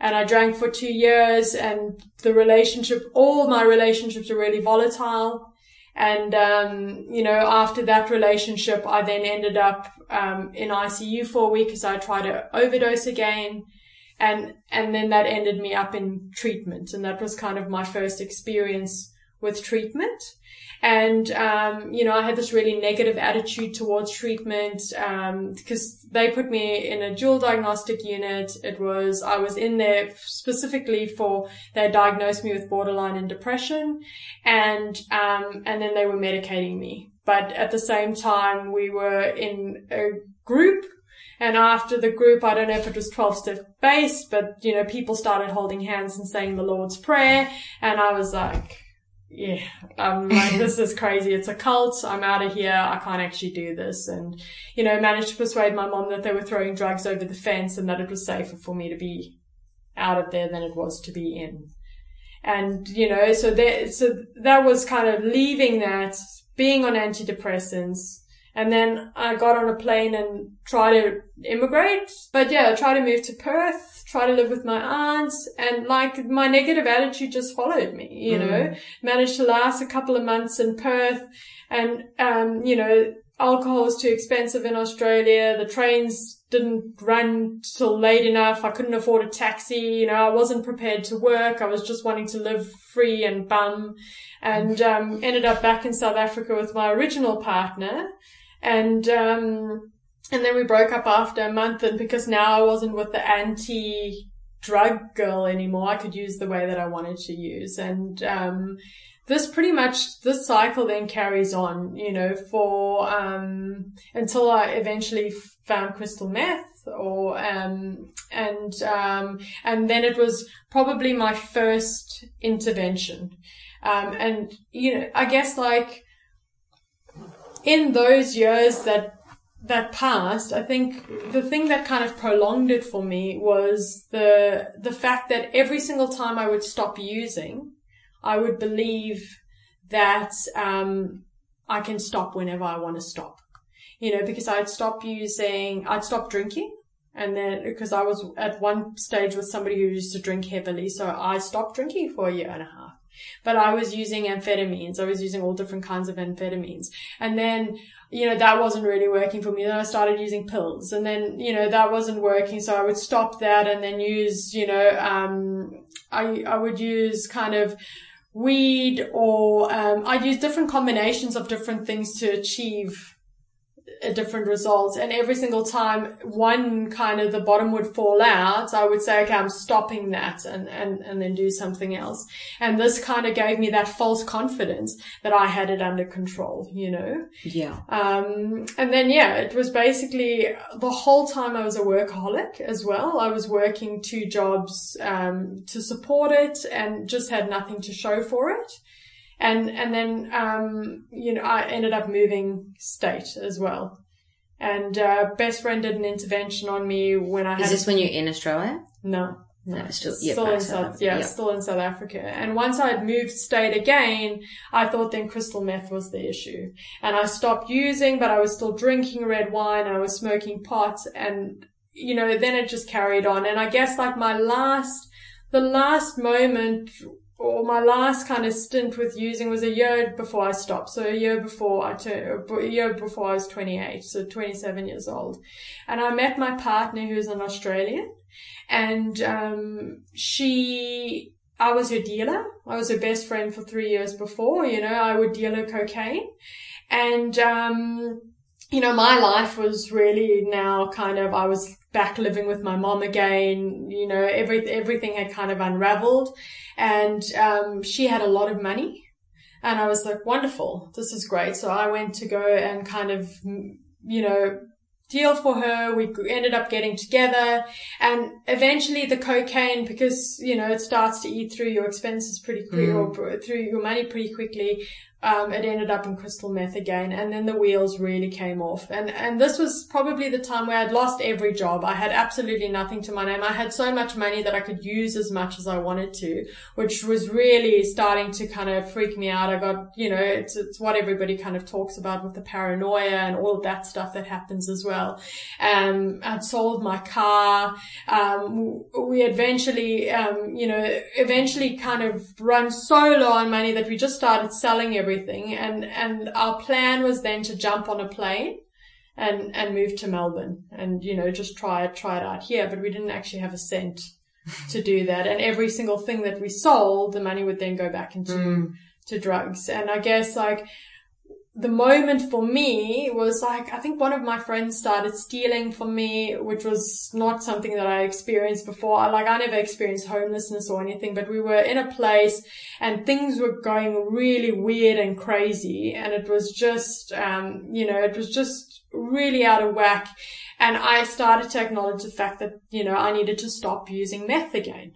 and I drank for two years and the relationship, all my relationships are really volatile. And, um, you know, after that relationship, I then ended up, um, in ICU for a week because I tried to overdose again. And, and then that ended me up in treatment. And that was kind of my first experience with treatment. And, um, you know, I had this really negative attitude towards treatment, um, because they put me in a dual diagnostic unit. It was, I was in there specifically for, they diagnosed me with borderline and depression and, um, and then they were medicating me. But at the same time, we were in a group and after the group, I don't know if it was 12 step based, but you know, people started holding hands and saying the Lord's Prayer. And I was like, yeah, I'm like, this is crazy. It's a cult. I'm out of here. I can't actually do this. And, you know, managed to persuade my mom that they were throwing drugs over the fence and that it was safer for me to be out of there than it was to be in. And, you know, so there, so that was kind of leaving that, being on antidepressants, and then I got on a plane and tried to immigrate. But yeah, I tried to move to Perth, try to live with my aunts and like my negative attitude just followed me, you mm. know, managed to last a couple of months in Perth and, um, you know, alcohol was too expensive in Australia. The trains didn't run till late enough. I couldn't afford a taxi. You know, I wasn't prepared to work. I was just wanting to live free and bum and, um, ended up back in South Africa with my original partner. And, um, and then we broke up after a month and because now I wasn't with the anti drug girl anymore, I could use the way that I wanted to use. And, um, this pretty much this cycle then carries on, you know, for um, until I eventually found crystal meth, or um, and um, and then it was probably my first intervention, um, and you know, I guess like in those years that that passed, I think the thing that kind of prolonged it for me was the the fact that every single time I would stop using I would believe that um, I can stop whenever I want to stop. You know, because I'd stop using, I'd stop drinking. And then, because I was at one stage with somebody who used to drink heavily, so I stopped drinking for a year and a half. But I was using amphetamines. I was using all different kinds of amphetamines. And then, you know, that wasn't really working for me. Then I started using pills and then, you know, that wasn't working. So I would stop that and then use, you know, um, I, I would use kind of, weed or um, I'd use different combinations of different things to achieve a different results. And every single time one kind of the bottom would fall out, I would say, okay, I'm stopping that and, and, and then do something else. And this kind of gave me that false confidence that I had it under control, you know? Yeah. Um, and then, yeah, it was basically the whole time I was a workaholic as well. I was working two jobs, um, to support it and just had nothing to show for it and and then um, you know I ended up moving state as well. And uh, best friend did an intervention on me when I had Is this when you're in Australia? no. No, still, yeah, still in South, South- yeah, yeah. still in South Africa. And once I had moved state again, I thought then crystal meth was the issue. And I stopped using, but I was still drinking red wine. I was smoking pot and, you know, then it just carried on. And I guess like my last, the last moment or my last kind of stint with using was a year before I stopped. So a year before I turned, a year before I was 28, so 27 years old. And I met my partner who's an Australian and, um, she, I was her dealer. I was her best friend for three years before, you know, I would deal her cocaine and, um, you know, my life was really now kind of, I was back living with my mom again, you know, every, everything had kind of unraveled and, um, she had a lot of money and I was like, wonderful, this is great. So I went to go and kind of, mm, you know, deal for her. We ended up getting together and eventually the cocaine, because, you know, it starts to eat through your expenses pretty quick or through your money pretty quickly. Um, it ended up in crystal meth again and then the wheels really came off. And, and this was probably the time where I'd lost every job. I had absolutely nothing to my name. I had so much money that I could use as much as I wanted to, which was really starting to kind of freak me out. I got, you know, it's, it's what everybody kind of talks about with the paranoia and all of that stuff that happens as well. Um, I'd sold my car. Um, we eventually, um, you know, eventually kind of run so low on money that we just started selling everything. And, and our plan was then to jump on a plane and, and move to Melbourne and, you know, just try it, try it out here. But we didn't actually have a cent to do that. And every single thing that we sold, the money would then go back into, mm. to drugs. And I guess like, the moment for me was like, I think one of my friends started stealing from me, which was not something that I experienced before. Like, I never experienced homelessness or anything, but we were in a place and things were going really weird and crazy. And it was just, um, you know, it was just really out of whack. And I started to acknowledge the fact that, you know, I needed to stop using meth again.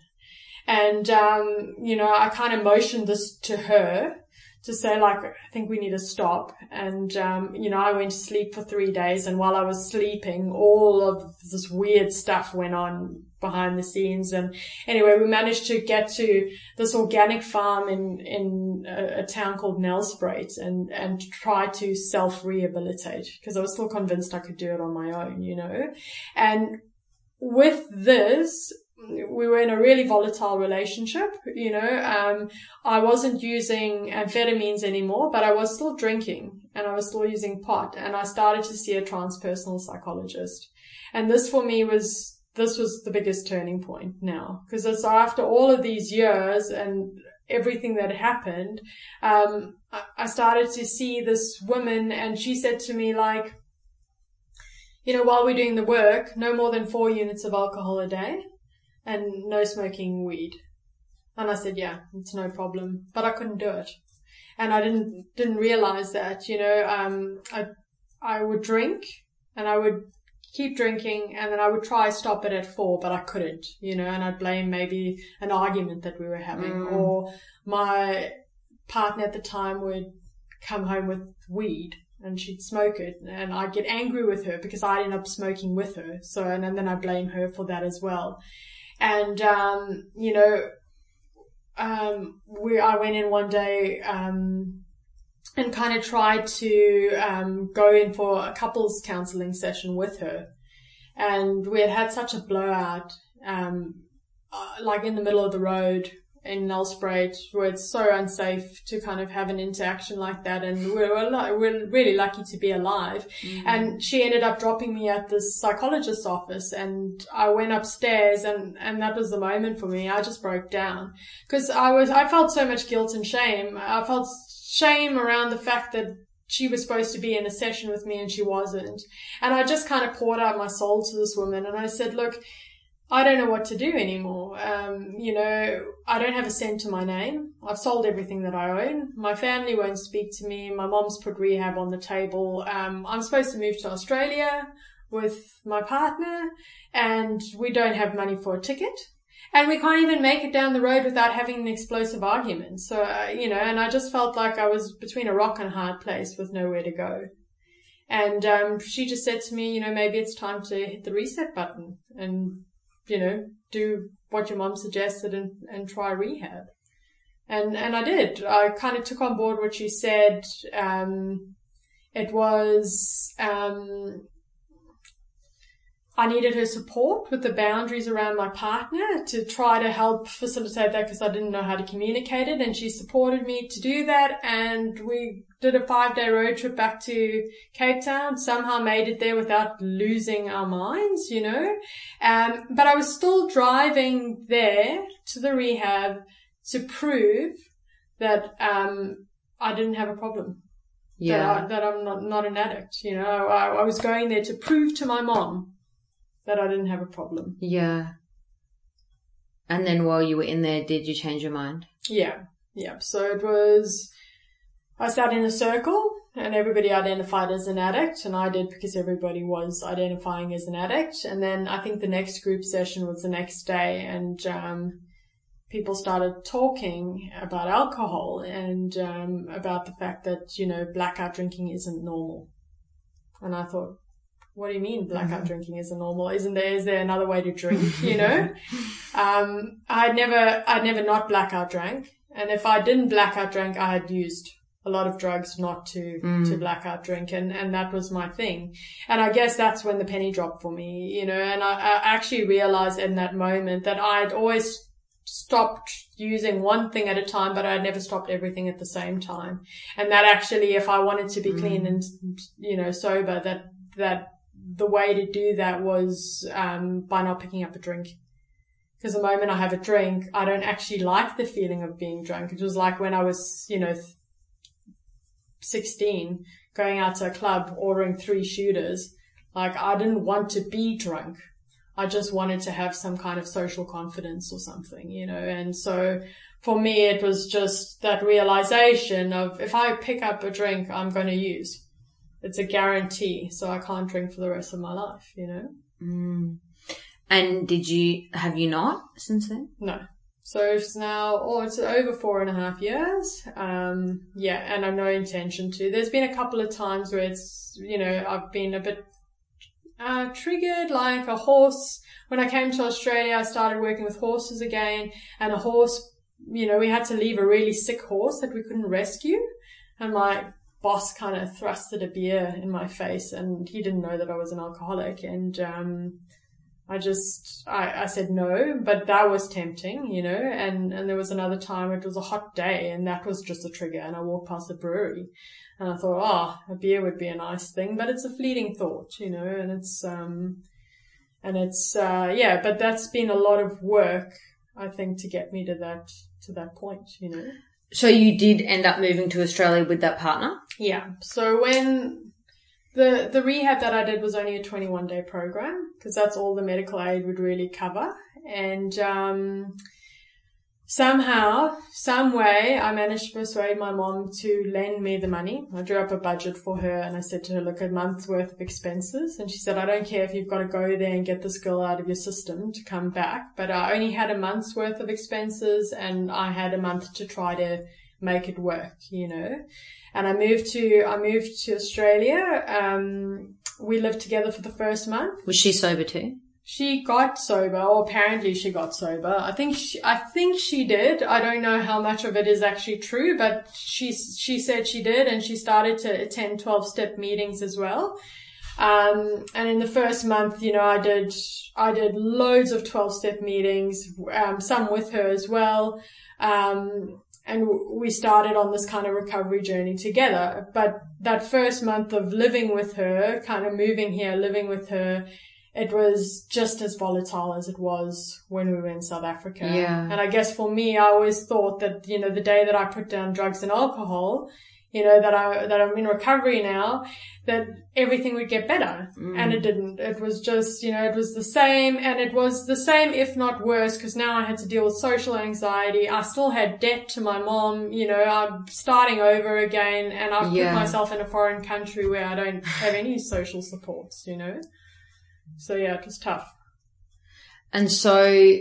And, um, you know, I kind of motioned this to her to say like, I think we need to stop. And, um, you know, I went to sleep for three days and while I was sleeping, all of this weird stuff went on behind the scenes. And anyway, we managed to get to this organic farm in, in a, a town called Nelspruit and, and try to self rehabilitate because I was still convinced I could do it on my own, you know, and with this, we were in a really volatile relationship, you know. Um, I wasn't using amphetamines anymore, but I was still drinking and I was still using pot and I started to see a transpersonal psychologist. And this for me was, this was the biggest turning point now because it's after all of these years and everything that happened, um, I started to see this woman and she said to me like, you know, while we're doing the work, no more than four units of alcohol a day and no smoking weed. And I said, yeah, it's no problem, but I couldn't do it. And I didn't, didn't realize that, you know, um, I, I would drink and I would keep drinking and then I would try stop it at four, but I couldn't, you know, and I'd blame maybe an argument that we were having Mm. or my partner at the time would come home with weed and she'd smoke it and I'd get angry with her because I'd end up smoking with her. So, and, then I blame her for that as well. And, um, you know, um, we, I went in one day, um, and kind of tried to, um, go in for a couples counseling session with her. And we had had such a blowout, um, uh, like in the middle of the road in Nelspruit where it's so unsafe to kind of have an interaction like that. And we're, we're, li- we're really lucky to be alive. Mm. And she ended up dropping me at this psychologist's office and I went upstairs and, and that was the moment for me. I just broke down because I was, I felt so much guilt and shame. I felt shame around the fact that she was supposed to be in a session with me and she wasn't. And I just kind of poured out my soul to this woman and I said, look, I don't know what to do anymore. Um, you know, I don't have a cent to my name. I've sold everything that I own. My family won't speak to me. My mom's put rehab on the table. Um, I'm supposed to move to Australia with my partner and we don't have money for a ticket. And we can't even make it down the road without having an explosive argument. So, uh, you know, and I just felt like I was between a rock and a hard place with nowhere to go. And um, she just said to me, you know, maybe it's time to hit the reset button and, you know, do what your mom suggested and, and try rehab. And and I did. I kind of took on board what she said. Um, it was um, I needed her support with the boundaries around my partner to try to help facilitate that because I didn't know how to communicate it. And she supported me to do that. And we did a five day road trip back to Cape Town, somehow made it there without losing our minds, you know. Um, but I was still driving there to the rehab to prove that, um, I didn't have a problem Yeah. that, I, I'm not, not an addict. You know, I, I was going there to prove to my mom that I didn't have a problem. Yeah. And then while you were in there, did you change your mind? Yeah, yeah. So it was, I sat in a circle and everybody identified as an addict and I did because everybody was identifying as an addict. And then I think the next group session was the next day and, um, people started talking about alcohol and, um, about the fact that, you know, blackout drinking isn't normal. And I thought, what do you mean blackout mm-hmm. drinking isn't normal? Isn't there, is there another way to drink, you know? um, I'd never, I'd never not blackout drank. And if I didn't blackout drink, I had used a lot of drugs not to, mm. to blackout drink. And, and that was my thing. And I guess that's when the penny dropped for me, you know, and I, I actually realized in that moment that I'd always stopped using one thing at a time, but I'd never stopped everything at the same time. And that actually, if I wanted to be clean mm. and, you know, sober, that, that the way to do that was, um, by not picking up a drink. Because the moment I have a drink, I don't actually like the feeling of being drunk. It was like when I was, you know, 16, going out to a club, ordering three shooters. Like I didn't want to be drunk. I just wanted to have some kind of social confidence or something, you know, and so for me it was just that realization of if I pick up a drink, I'm going to use. It's a guarantee, so I can't drink for the rest of my life, you know? Mm. And did you, have you not since then? No. So it's now, oh, it's over four and a half years. Um, yeah, and I've no intention to. There's been a couple of times where it's, you know, I've been a bit uh, triggered, like a horse. When I came to Australia, I started working with horses again, and a horse, you know, we had to leave a really sick horse that we couldn't rescue, and my boss kind of thrusted a beer in my face, and he didn't know that I was an alcoholic, and um, I just, I, I said no, but that was tempting, you know, and, and there was another time it was a hot day and that was just a trigger and I walked past the brewery and I thought, oh, a beer would be a nice thing, but it's a fleeting thought, you know, and it's, um, and it's, uh, yeah, but that's been a lot of work, I think, to get me to that, to that point, you know. So you did end up moving to Australia with that partner? Yeah. So when the the rehab that I did was only a 21 day program because that's all the medical aid would really cover, and um, somehow, some way, I managed to persuade my mom to lend me the money. I drew up a budget for her and I said to her, look, a month's worth of expenses. And she said, I don't care if you've got to go there and get this girl out of your system to come back, but I only had a month's worth of expenses and I had a month to try to make it work, you know. And I moved to, I moved to Australia. Um, we lived together for the first month. Was she sober too? She got sober, or apparently she got sober. I think she, I think she did. I don't know how much of it is actually true, but she she said she did, and she started to attend twelve step meetings as well. Um, and in the first month, you know, I did I did loads of twelve step meetings, um, some with her as well. Um, and we started on this kind of recovery journey together. But that first month of living with her, kind of moving here, living with her, it was just as volatile as it was when we were in South Africa. Yeah. And I guess for me, I always thought that, you know, the day that I put down drugs and alcohol, you know, that I, that I'm in recovery now, that everything would get better. Mm. And it didn't. It was just, you know, it was the same and it was the same, if not worse, because now I had to deal with social anxiety. I still had debt to my mom, you know, I'm starting over again and I've Yeah. put myself in a foreign country where I don't have any social supports, you know? So yeah, it was tough. And so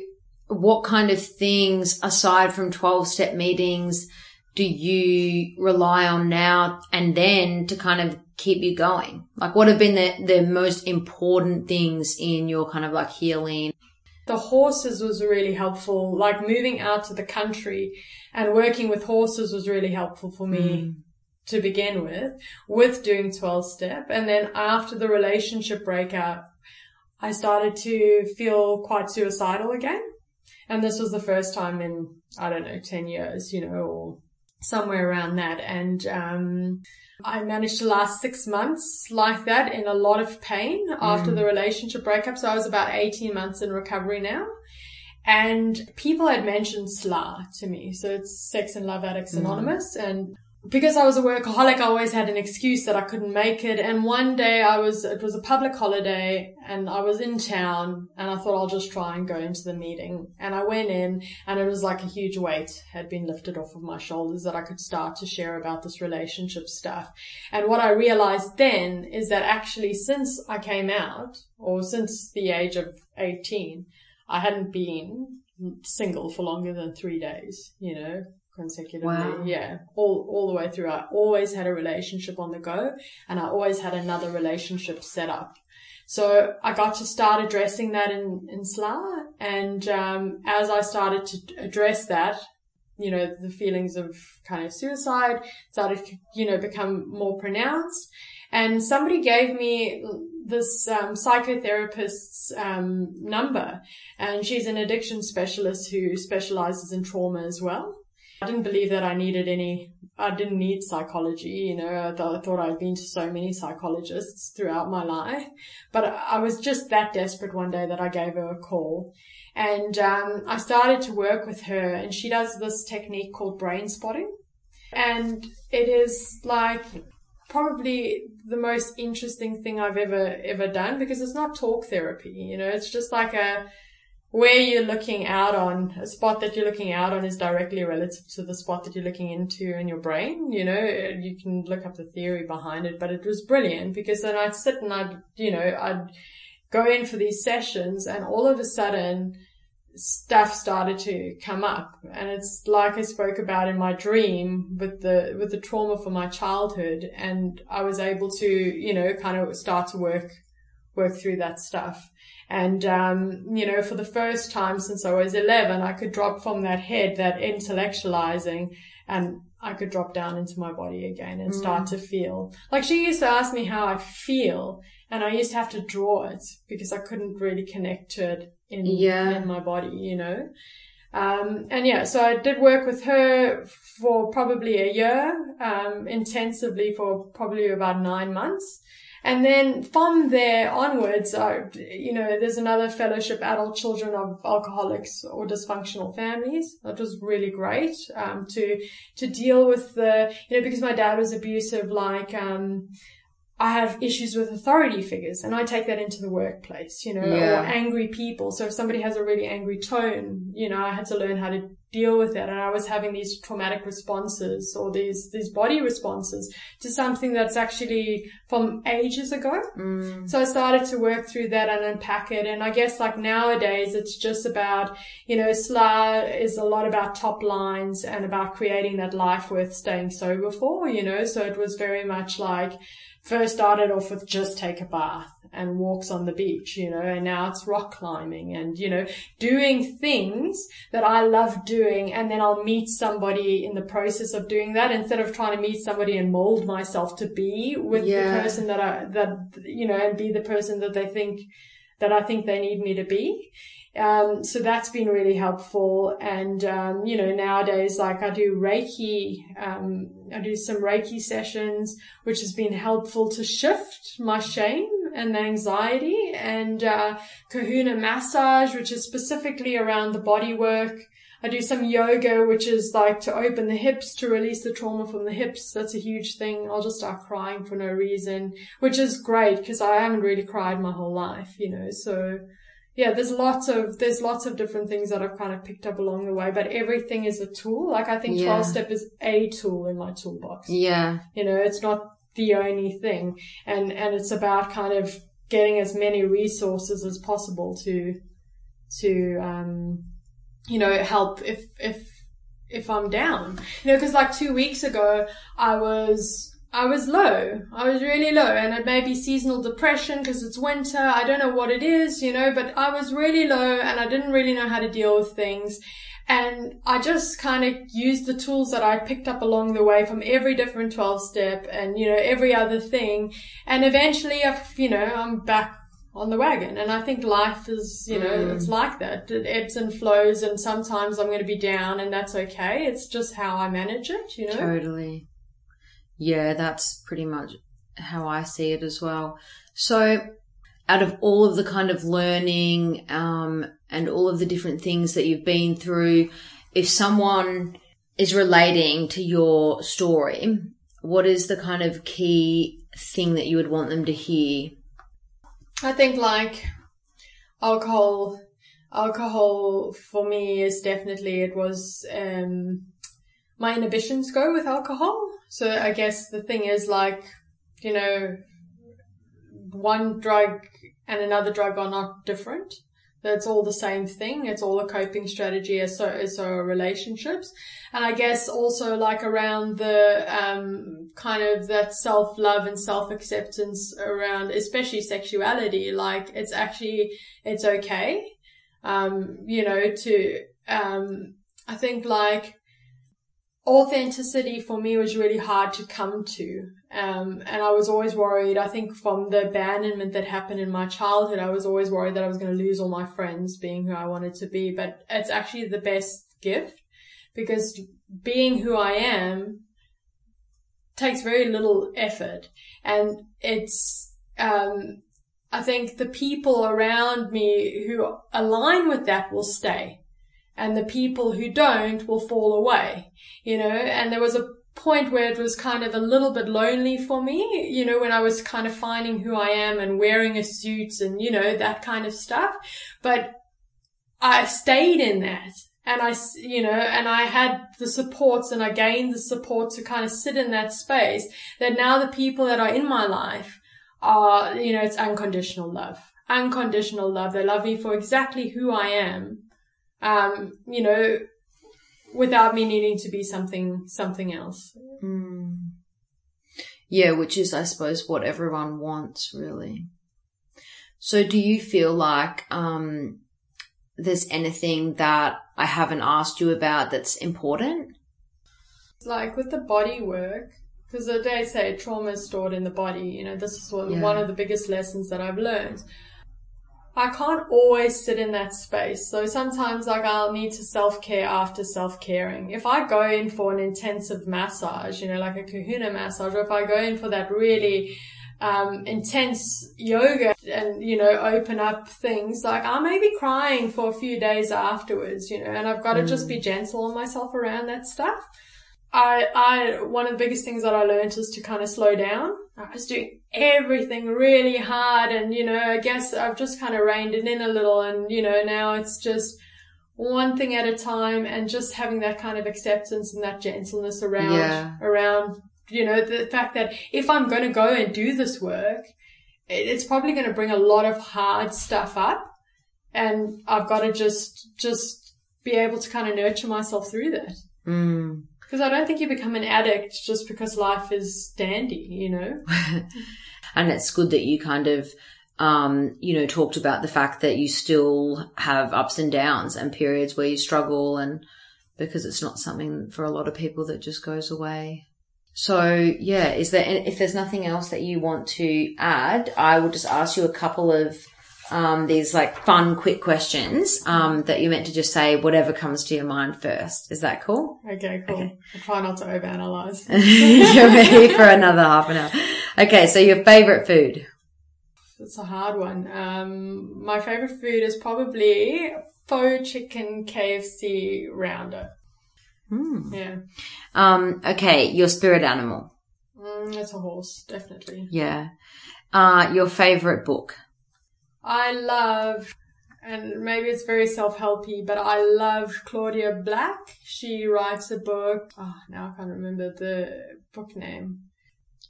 what kind of things aside from 12 step meetings do you rely on now and then to kind of keep you going? Like what have been the, the most important things in your kind of like healing? The horses was really helpful. Like moving out to the country and working with horses was really helpful for me mm. to begin with, with doing 12 step. And then after the relationship breakup, I started to feel quite suicidal again. And this was the first time in, I don't know, 10 years, you know, or somewhere around that. And, um, I managed to last six months like that in a lot of pain after the relationship breakup. So I was about 18 months in recovery now. And people had mentioned SLA to me. So it's Sex and Love Addicts Anonymous. And because I was a workaholic, I always had an excuse that I couldn't make it. And one day I was, it was a public holiday and I was in town and I thought I'll just try and go into the meeting. And I went in and it was like a huge weight had been lifted off of my shoulders that I could start to share about this relationship stuff. And what I realized then is that actually since I came out or since the age of 18, I hadn't been single for longer than three days, you know, consecutively. Wow. Yeah. All, all the way through. I always had a relationship on the go and I always had another relationship set up. So I got to start addressing that in, in SLA. And, um, as I started to address that, you know, the feelings of kind of suicide started to, you know, become more pronounced. And somebody gave me this um, psychotherapist's um, number, and she's an addiction specialist who specializes in trauma as well. I didn't believe that I needed any, I didn't need psychology, you know, I, th- I thought I'd been to so many psychologists throughout my life, but I was just that desperate one day that I gave her a call. And um, I started to work with her, and she does this technique called brain spotting. And it is like probably the most interesting thing I've ever, ever done because it's not talk therapy, you know, it's just like a, where you're looking out on, a spot that you're looking out on is directly relative to the spot that you're looking into in your brain. You know, you can look up the theory behind it, but it was brilliant because then I'd sit and I'd, you know, I'd go in for these sessions and all of a sudden stuff started to come up. And it's like I spoke about in my dream with the, with the trauma from my childhood. And I was able to, you know, kind of start to work, work through that stuff. And, um, you know, for the first time since I was 11, I could drop from that head, that intellectualizing, and I could drop down into my body again and start to feel. Like she used to ask me how I feel and I used to have to draw it because I couldn't really connect to it in, Yeah. in my body, you know? Um, and yeah, so I did work with her for probably a year, um, intensively for probably about nine months. And then from there onwards, I, you know, there's another fellowship, adult children of alcoholics or dysfunctional families. That was really great, um, to, to deal with the, you know, because my dad was abusive, like, um, I have issues with authority figures and I take that into the workplace, you know, Yeah. or angry people. So if somebody has a really angry tone, you know, I had to learn how to deal with that. And I was having these traumatic responses or these, these body responses to something that's actually from ages ago. Mm. So I started to work through that and unpack it. And I guess like nowadays it's just about, you know, SLA is a lot about top lines and about creating that life worth staying sober for, you know, so it was very much like, first started off with just take a bath and walks on the beach, you know, and now it's rock climbing and, you know, doing things that I love doing. And then I'll meet somebody in the process of doing that instead of trying to meet somebody and mold myself to be with Yeah. the person that I, that, you know, and be the person that they think, that I think they need me to be. Um, so that's been really helpful. And, um, you know, nowadays, like I do Reiki, um, I do some Reiki sessions, which has been helpful to shift my shame and anxiety and, uh, kahuna massage, which is specifically around the body work. I do some yoga, which is like to open the hips to release the trauma from the hips. That's a huge thing. I'll just start crying for no reason, which is great because I haven't really cried my whole life, you know, so yeah, there's lots of, there's lots of different things that I've kind of picked up along the way, but everything is a tool. Like I think Yeah. 12 step is a tool in my toolbox. Yeah. You know, it's not the only thing. And, and it's about kind of getting as many resources as possible to, to, um, you know, help if, if, if I'm down. You know, cause like two weeks ago, I was, I was low. I was really low and it may be seasonal depression because it's winter. I don't know what it is, you know, but I was really low and I didn't really know how to deal with things. And I just kind of used the tools that I picked up along the way from every different 12 step and, you know, every other thing. And eventually I've, you know, I'm back on the wagon. And I think life is, you know, mm. it's like that. It ebbs and flows and sometimes I'm going to be down and that's okay. It's just how I manage it, you know? Totally. Yeah, that's pretty much how I see it as well. So, out of all of the kind of learning um, and all of the different things that you've been through, if someone is relating to your story, what is the kind of key thing that you would want them to hear? I think like alcohol, alcohol for me is definitely, it was, um, my inhibitions go with alcohol. So I guess the thing is like, you know, one drug and another drug are not different. That's all the same thing. It's all a coping strategy as so, as so relationships. And I guess also like around the, um, kind of that self-love and self-acceptance around, especially sexuality, like it's actually, it's okay. Um, you know, to, um, I think like, authenticity for me was really hard to come to. Um, and I was always worried, I think from the abandonment that happened in my childhood, I was always worried that I was going to lose all my friends being who I wanted to be. But it's actually the best gift because being who I am takes very little effort. And it's, um, I think the people around me who align with that will stay. And the people who don't will fall away, you know, and there was a point where it was kind of a little bit lonely for me, you know, when I was kind of finding who I am and wearing a suit and, you know, that kind of stuff. But I stayed in that and I, you know, and I had the supports and I gained the support to kind of sit in that space that now the people that are in my life are, you know, it's unconditional love. Unconditional love. They love me for exactly who I am um, you know, without me needing to be something, something else. Yeah, which is, I suppose, what everyone wants, really. So do you feel like, um, there's anything that I haven't asked you about that's important? Like with the body work, because they say trauma is stored in the body. You know, this is one, Yeah. one of the biggest lessons that I've learned. I can't always sit in that space. So sometimes like I'll need to self-care after self-caring. If I go in for an intensive massage, you know, like a kahuna massage, or if I go in for that really um, intense yoga and, you know, open up things, like I may be crying for a few days afterwards, you know, and I've got to just be gentle on myself around that stuff. I, I, one of the biggest things that I learned is to kind of slow down. I was doing everything really hard and, you know, I guess I've just kind of reined it in a little and, you know, now it's just one thing at a time and just having that kind of acceptance and that gentleness around, Yeah. around, you know, the fact that if I'm going to go and do this work, it- it's probably going to bring a lot of hard stuff up and I've got to just, just be able to kind of nurture myself through that. Mm. Because I don't think you become an addict just because life is dandy, you know? And it's good that you kind of, um, you know, talked about the fact that you still have ups and downs and periods where you struggle and because it's not something for a lot of people that just goes away. So yeah, is there, if there's nothing else that you want to add, I will just ask you a couple of, um, these like fun, quick questions, um, that you're meant to just say whatever comes to your mind first. Is that cool? Okay, cool. Okay. I try not to overanalyze. you're ready for another half an hour. Okay. So your favorite food? it's a hard one. Um, my favorite food is probably faux chicken KFC rounder. Hmm. Yeah. Um, okay, your spirit animal. Mm, it's a horse, definitely. Yeah. Uh, your favorite book. I love, and maybe it's very self-helpy, but I love Claudia Black. She writes a book. Oh, now I can't remember the book name.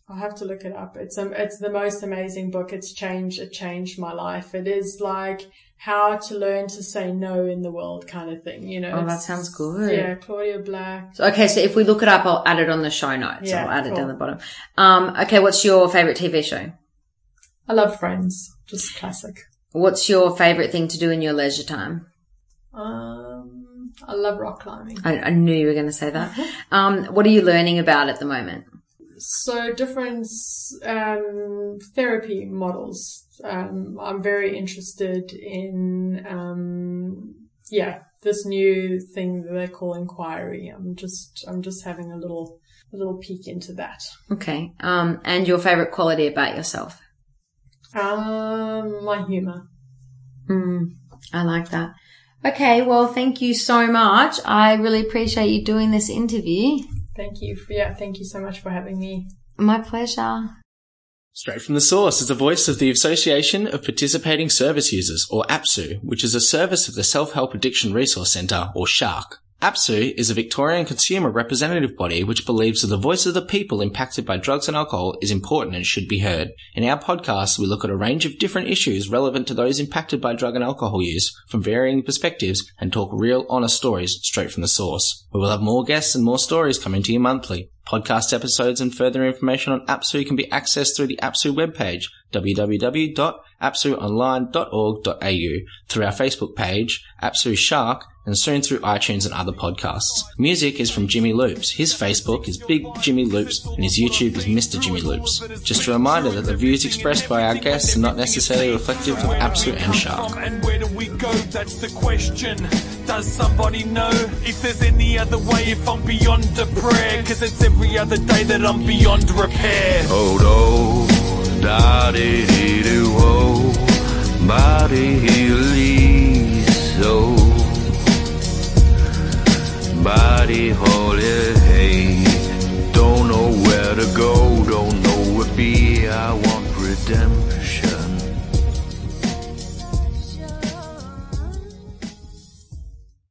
I'll have to look it up. It's um, it's the most amazing book. It's changed. It changed my life. It is like how to learn to say no in the world kind of thing. You know. Oh, that sounds good. Yeah, Claudia Black. So, okay, so if we look it up, I'll add it on the show notes. Yeah, I'll add it down the bottom. Um, okay, what's your favorite TV show? I love Friends. Just classic. What's your favorite thing to do in your leisure time? Um, I love rock climbing. I, I knew you were going to say that. Um, what are you learning about at the moment? So different um, therapy models. Um, I'm very interested in, um, yeah, this new thing that they call inquiry. I'm just, I'm just having a little, a little peek into that. Okay. Um, and your favorite quality about yourself? Um, my humor. Hmm. I like that. Okay. Well, thank you so much. I really appreciate you doing this interview. Thank you. For, yeah, thank you so much for having me. My pleasure. Straight from the Source is the voice of the Association of Participating Service Users, or APSU, which is a service of the Self-Help Addiction Resource Centre, or SHARC. APSU is a Victorian consumer representative body which believes that the voice of the people impacted by drugs and alcohol is important and should be heard. In our podcast, we look at a range of different issues relevant to those impacted by drug and alcohol use from varying perspectives and talk real, honest stories straight from the source. We will have more guests and more stories coming to you monthly. Podcast episodes and further information on APSU can be accessed through the APSU webpage, www.apsuonline.org.au, through our Facebook page, APSU SHARC, and soon through iTunes and other podcasts. Music is from Jimmy Loops. His Facebook is Big Jimmy Loops, and his YouTube is Mr. Jimmy Loops. Just a reminder that the views expressed by our guests are not necessarily reflective of APSU and SHARC. And where do we go? That's the question. Does somebody know if there's any other way? If I'm beyond a prayer, cause it's every other day that I'm beyond repair. Oh, do, da dee dee doo, oh, body so. Body holy, hey, don't know where to go, don't know where be. I want redemption.